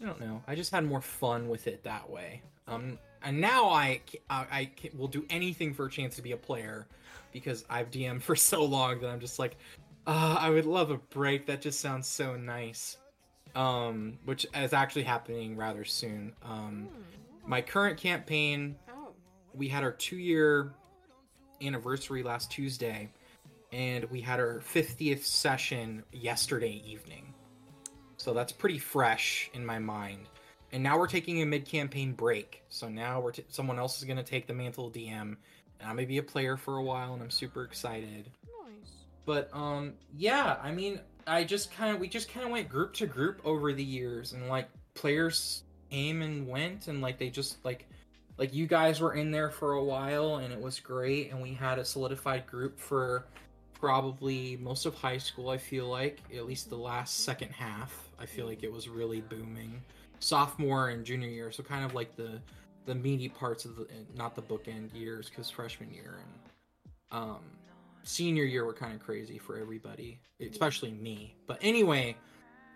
I don't know. I just had more fun with it that way. Um and now I I, I will do anything for a chance to be a player because I've DM'd for so long that I'm just like Uh, I would love a break. That just sounds so nice. Um, which is actually happening rather soon. Um, my current campaign, Oh, we had our two year anniversary last Tuesday, and we had our 50th session yesterday evening. So that's pretty fresh in my mind. And now we're taking a mid campaign break. So now we're t- someone else is going to take the mantle of DM, and I'm going to be a player for a while, and I'm super excited. Nice. But um yeah, I mean, I just kind of we just kind of went group to group over the years and like players came and went and like they just like like you guys were in there for a while and it was great and we had a solidified group for probably most of high school I feel like at least the last second half I feel like it was really booming. Sophomore and junior year so kind of like the the meaty parts of the not the bookend years cuz freshman year and um senior year were kind of crazy for everybody, especially me. But anyway,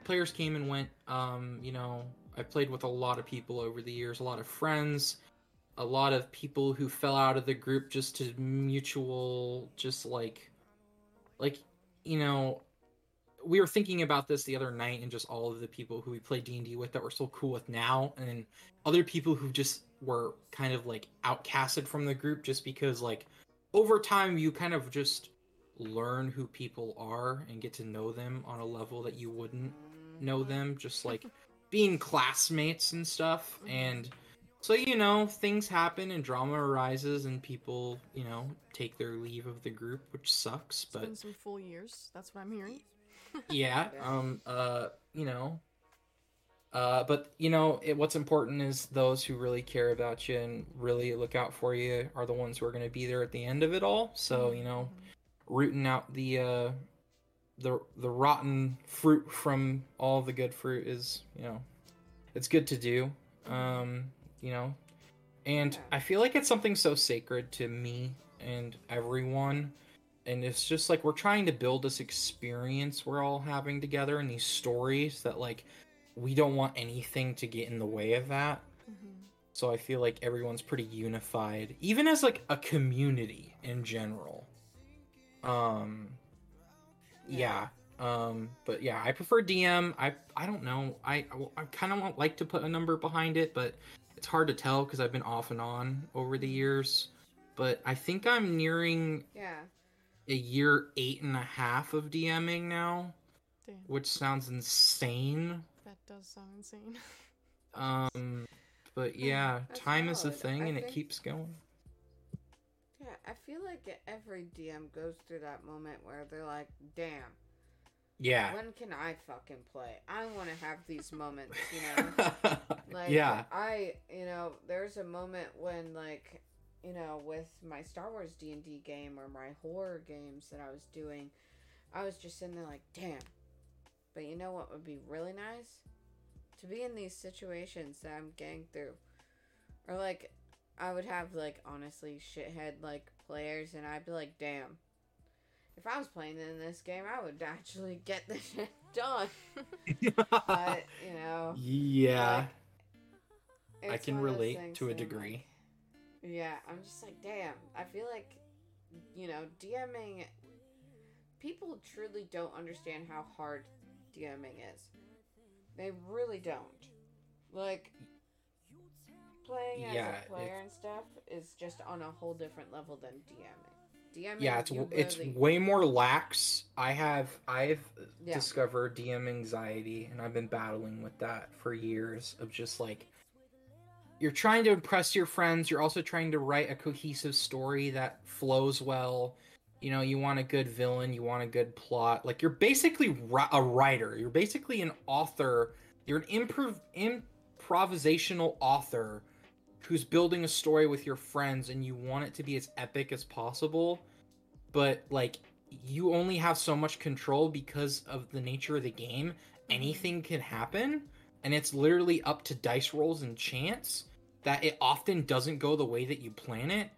players came and went. Um, you know, I played with a lot of people over the years, a lot of friends, a lot of people who fell out of the group just to mutual, just like, like, you know, we were thinking about this the other night and just all of the people who we played D&D with that we're so cool with now and other people who just were kind of like outcasted from the group just because like over time you kind of just learn who people are and get to know them on a level that you wouldn't know them just like being classmates and stuff and so you know things happen and drama arises and people you know take their leave of the group which sucks It's but been some full years. That's what I'm hearing. yeah um uh you know uh but you know it, what's important is those who really care about you and really look out for you are the ones who are going to be there at the end of it all. So you know rooting out the uh the the rotten fruit from all the good fruit is you know it's good to do um you know. And i feel like it's something so sacred to me and everyone. And it's just like we're trying to build this experience we're all having together and these stories that like we don't want anything to get in the way of that. Mhm. so i feel like everyone's pretty unified even as like a community in general. Um yeah um but yeah i prefer dm i i don't know. I i kind of like to put a number behind it but it's hard to tell because i've been off and on over the years. But i think i'm nearing yeah. a year eight and a half of dming now Damn, which sounds insane does sound insane. um but yeah that's time is a thing I and it keeps going Yeah, I feel like every DM goes through that moment where they're like, damn, yeah when can I fucking play? I want to have these moments, you know? Like, yeah I, you know, there's a moment when, like, you know, with my Star Wars D&D game or my horror games that I was doing, I was just sitting there like, damn. But you know what would be really nice? To be in these situations that I'm getting through. Or, like, I would have, like, honestly, shithead, like, players, and I'd be like, damn. If I was playing in this game, I would actually get this shit done. But, you know. yeah like, i can one of those relate to a degree like- yeah, I'm just like, damn. I feel like, you know, DMing. People truly don't understand how hard DMing is. They really don't. Like, playing Yeah, as a player and stuff is just on a whole different level than DMing. DMing, yeah it's you it's way more lax i have i've Yeah. discovered dm anxiety and i've been battling with that for years of just like you're trying to impress your friends you're also trying to write a cohesive story that flows well you know you want a good villain you want a good plot. Like you're basically a writer. You're basically an author. You're an improv improvisational author who's building a story with your friends and you want it to be as epic as possible. But like you only have so much control because of the nature of the game. Anything can happen. And it's literally up to dice rolls and chance that it often doesn't go the way that you plan it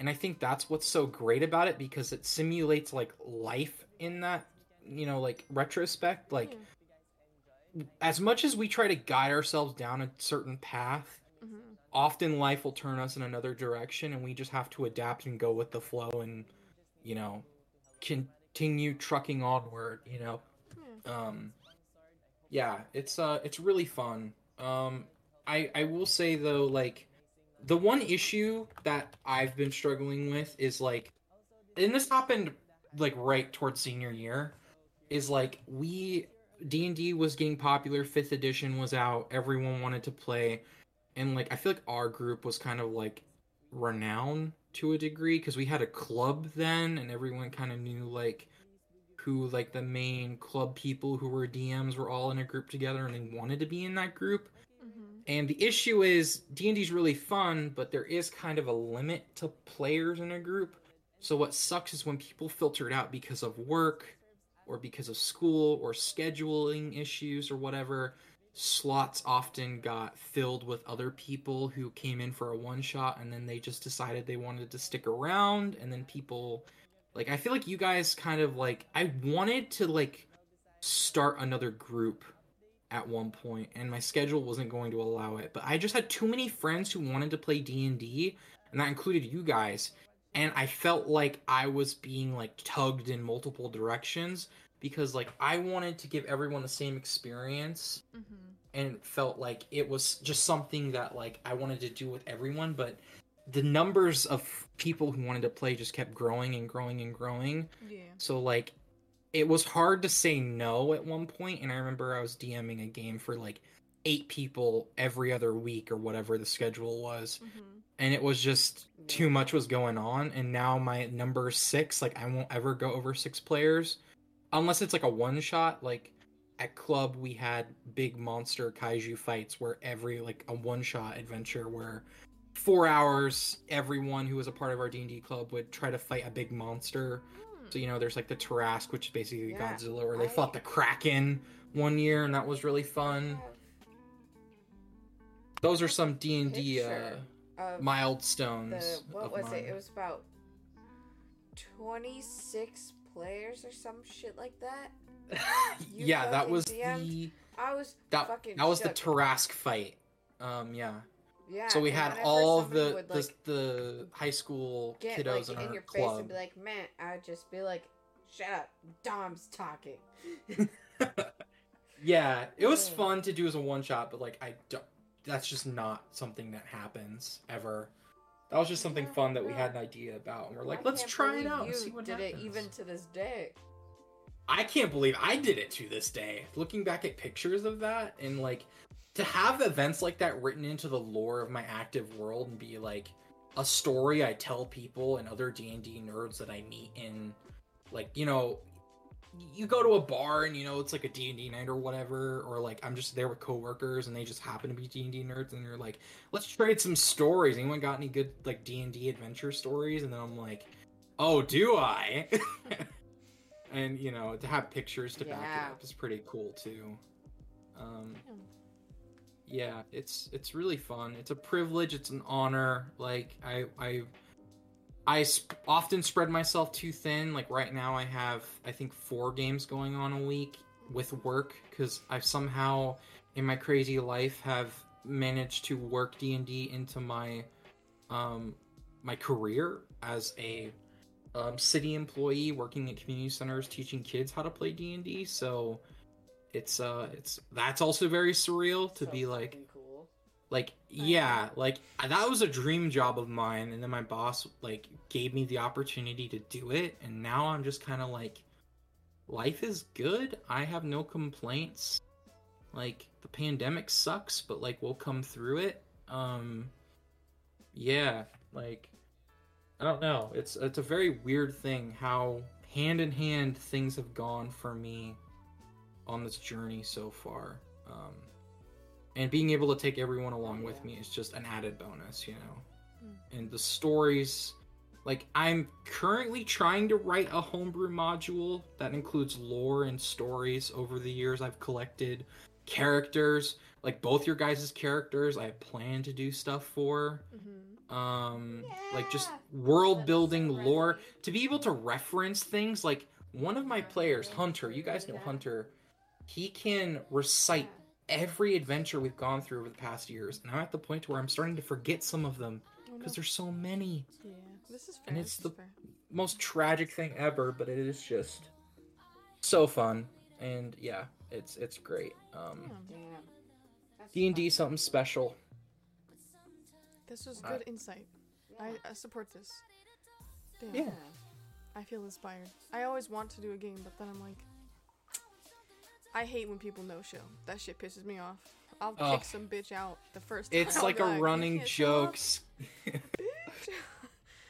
and i think that's what's so great about it because it simulates like life in that you know like retrospect like as much as we try to guide ourselves down a certain path hmm often life will turn us in another direction and we just have to adapt and go with the flow and you know continue trucking onward. You know. Yeah. Um, yeah, it's uh, it's really fun. Um, I I will say though, like, the one issue that I've been struggling with is like, and this happened like right towards senior year, is like we D and D was getting popular. Fifth edition was out. Everyone wanted to play, and like I feel like our group was kind of like renowned to a degree because we had a club then, and everyone kind of knew like who like the main club people who were DMs were all in a group together and they wanted to be in that group. And the issue is D&D is really fun, but there is kind of a limit to players in a group. So what sucks is when people filter it out because of work or because of school or scheduling issues or whatever, slots often got filled with other people who came in for a one shot and then they just decided they wanted to stick around and then people like I feel like you guys kind of like I wanted to like start another group at one point and my schedule wasn't going to allow it but i just had too many friends who wanted to play d&d and that included you guys and i felt like i was being like tugged in multiple directions because like i wanted to give everyone the same experience Mm-hmm. and felt like it was just something that like i wanted to do with everyone but the numbers of people who wanted to play just kept growing and growing and growing Yeah. so like it was hard to say no at one point and I remember I was DMing a game for like eight people every other week or whatever the schedule was Mm-hmm. and it was just too much was going on and now my number 6 like I won't ever go over 6 players unless it's like a one shot. Like at club we had big monster kaiju fights where every like a one shot adventure where 4 hours everyone who was a part of our D&D club would try to fight a big monster so you know, there's like the Tarrasque, which is basically Yeah, Godzilla, or they I- fought the Kraken one year, and that was really fun. Those are some D and D uh, milestones. the what was mine. it? It was about twenty six players or some shit like that. Yeah, that was DM'd? the I was that fucking that was the shook. Tarrasque fight. Um, yeah. Yeah. so we had all the, would, the like, the high school get kiddos like in in our your face club. and be like, "Man," I'd just be like, "Shut up, Dom's talking." yeah, it was fun to do as a one shot, but like I don't. That's just not something that happens ever. That was just something Yeah, fun that we had an idea about, and we're like, I let's try it out and you see what did happens. it even to this day. I can't believe I did it to this day. Looking back at pictures of that and like to have events like that written into the lore of my active world and be like a story I tell people and other D&D nerds that I meet in like, you know, you go to a bar and you know it's like a D&D night or whatever or like I'm just there with coworkers and they just happen to be D&D nerds and you're like, "Let's trade some stories. Anyone got any good like D&D adventure stories?" And then I'm like, "Oh, do I?" and you know to have pictures to back it up is pretty cool too um Yeah. Yeah it's it's really fun. It's a privilege it's an honor like i i i sp- often spread myself too thin like right now i have i think four games going on a week with work because i've somehow in my crazy life have managed to work d&d into my um my career as a um, city employee working at community centers teaching kids how to play d&d so it's uh it's that's also very surreal to So be like cool. like yeah like that was a dream job of mine and then my boss like gave me the opportunity to do it and now i'm just kind of like life is good. I have no complaints. Like the pandemic sucks but like we'll come through it. Um yeah like i don't know. It's it's a very weird thing how hand in hand things have gone for me on this journey so far um and being able to take everyone along with me is just an added bonus you know? And the stories like i'm currently trying to write a homebrew module that includes lore and stories over the years. I've collected characters like both your guys' characters i plan to do stuff for. Mm-hmm. um like just world building lore. to be able to reference things like one of my players hunter you guys know hunter he can recite every adventure we've gone through over the past years and i'm at the point where i'm starting to forget some of them Oh, because no. there's so many Yeah, this is fair. and it's is the- fair. most tragic thing ever, but it is just so fun. And yeah, it's it's great. Um, Yeah. D and D fun. something special. This was Uh, good insight. I, I support this. Damn. Yeah. I feel inspired. I always want to do a game, but then I'm like, I hate when people no show. That shit pisses me off. I'll Oh. kick some bitch out the first time. It's like a "You running can't show up, joke.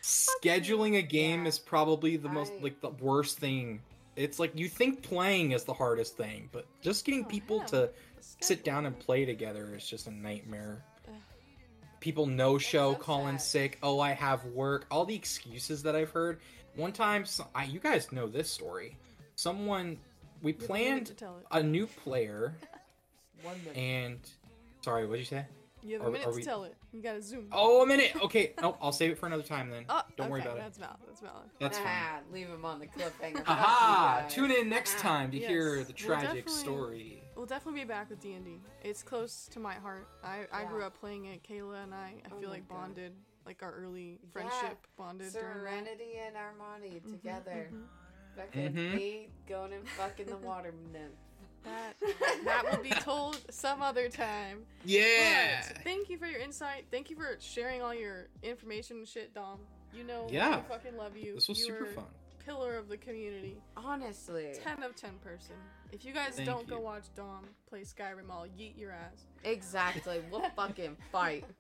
Scheduling a game Yeah. is probably the most I- like the worst thing. It's like you think playing is the hardest thing, but just getting Oh, people hell. to sit down and play together is just a nightmare. Ugh. People no show, so calling sad. sick. Oh, I have work. All the excuses that I've heard. One time, so- I, you guys know this story. Someone we You have a minute planned to tell it. a new player, One minute. and sorry, what did you say? You have a we- minute are to we- tell it. You gotta zoom. Oh, a minute. Okay, no, I'll save it for another time then. Oh, Don't worry okay, about it. That's valid. That's valid. That's fine. Leave him on the cliffhanger. Aha! Tune in next Ah. time to hear Yes, the we'll tragic story. We'll definitely be back with D and D. It's close to my heart. I, I grew up playing it. Kayla and I. I Oh feel like God. bonded, like our early Yeah. friendship bonded during that. Serenity and Armani Mhm, together. mhm. Fucking Mhm. me going and fucking the water nymph. That that will be told some other time. Yeah. But thank you for your insight. Thank you for sharing all your information and shit, Dom. You know, Yeah. we fucking love you. This was you super fun. Pillar of the community. Honestly. 10 of 10 person. If you guys Thank don't go watch Dom play Skyrim, I'll yeet your ass. Exactly. We'll fucking fight.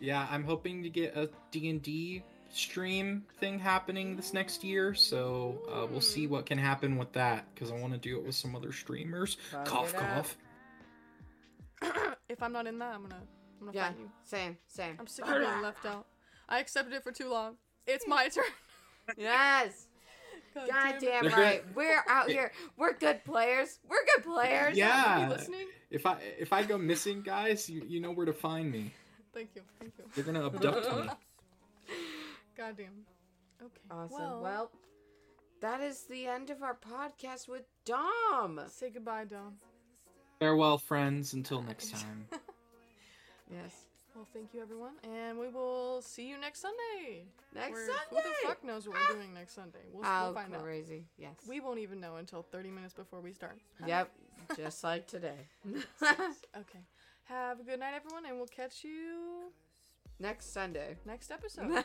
Yeah, I'm hoping to get a D&D stream thing happening this next year, so uh, we'll see what can happen with that because I want to do it with some other streamers. Fuck cough, cough. if I'm not in that, I'm gonna, I'm gonna Yeah. fight you. Same. Same. I'm sick of being left out. I accepted it for too long. It's my turn. Yes. God, God it. damn right. We're out here. We're good players. We're good players. Yeah. You listening? If I if I go missing, guys, you, you know where to find me. Thank you. Thank you. They're gonna abduct me. Goddamn. Okay. Awesome. Well, Well, that is the end of our podcast with Dom. say goodbye, Dom. Farewell, friends. Until next time. Yes. Well, thank you, everyone, and we will see you next Sunday. Next We're- Sunday. Who the fuck knows what we're ah. doing next Sunday? We'll, How we'll find out. crazy. Yes. We won't even know until 30 minutes before we start. Yep. Just like today. Okay. Have a good night, everyone, and we'll catch you Next Sunday. Next episode.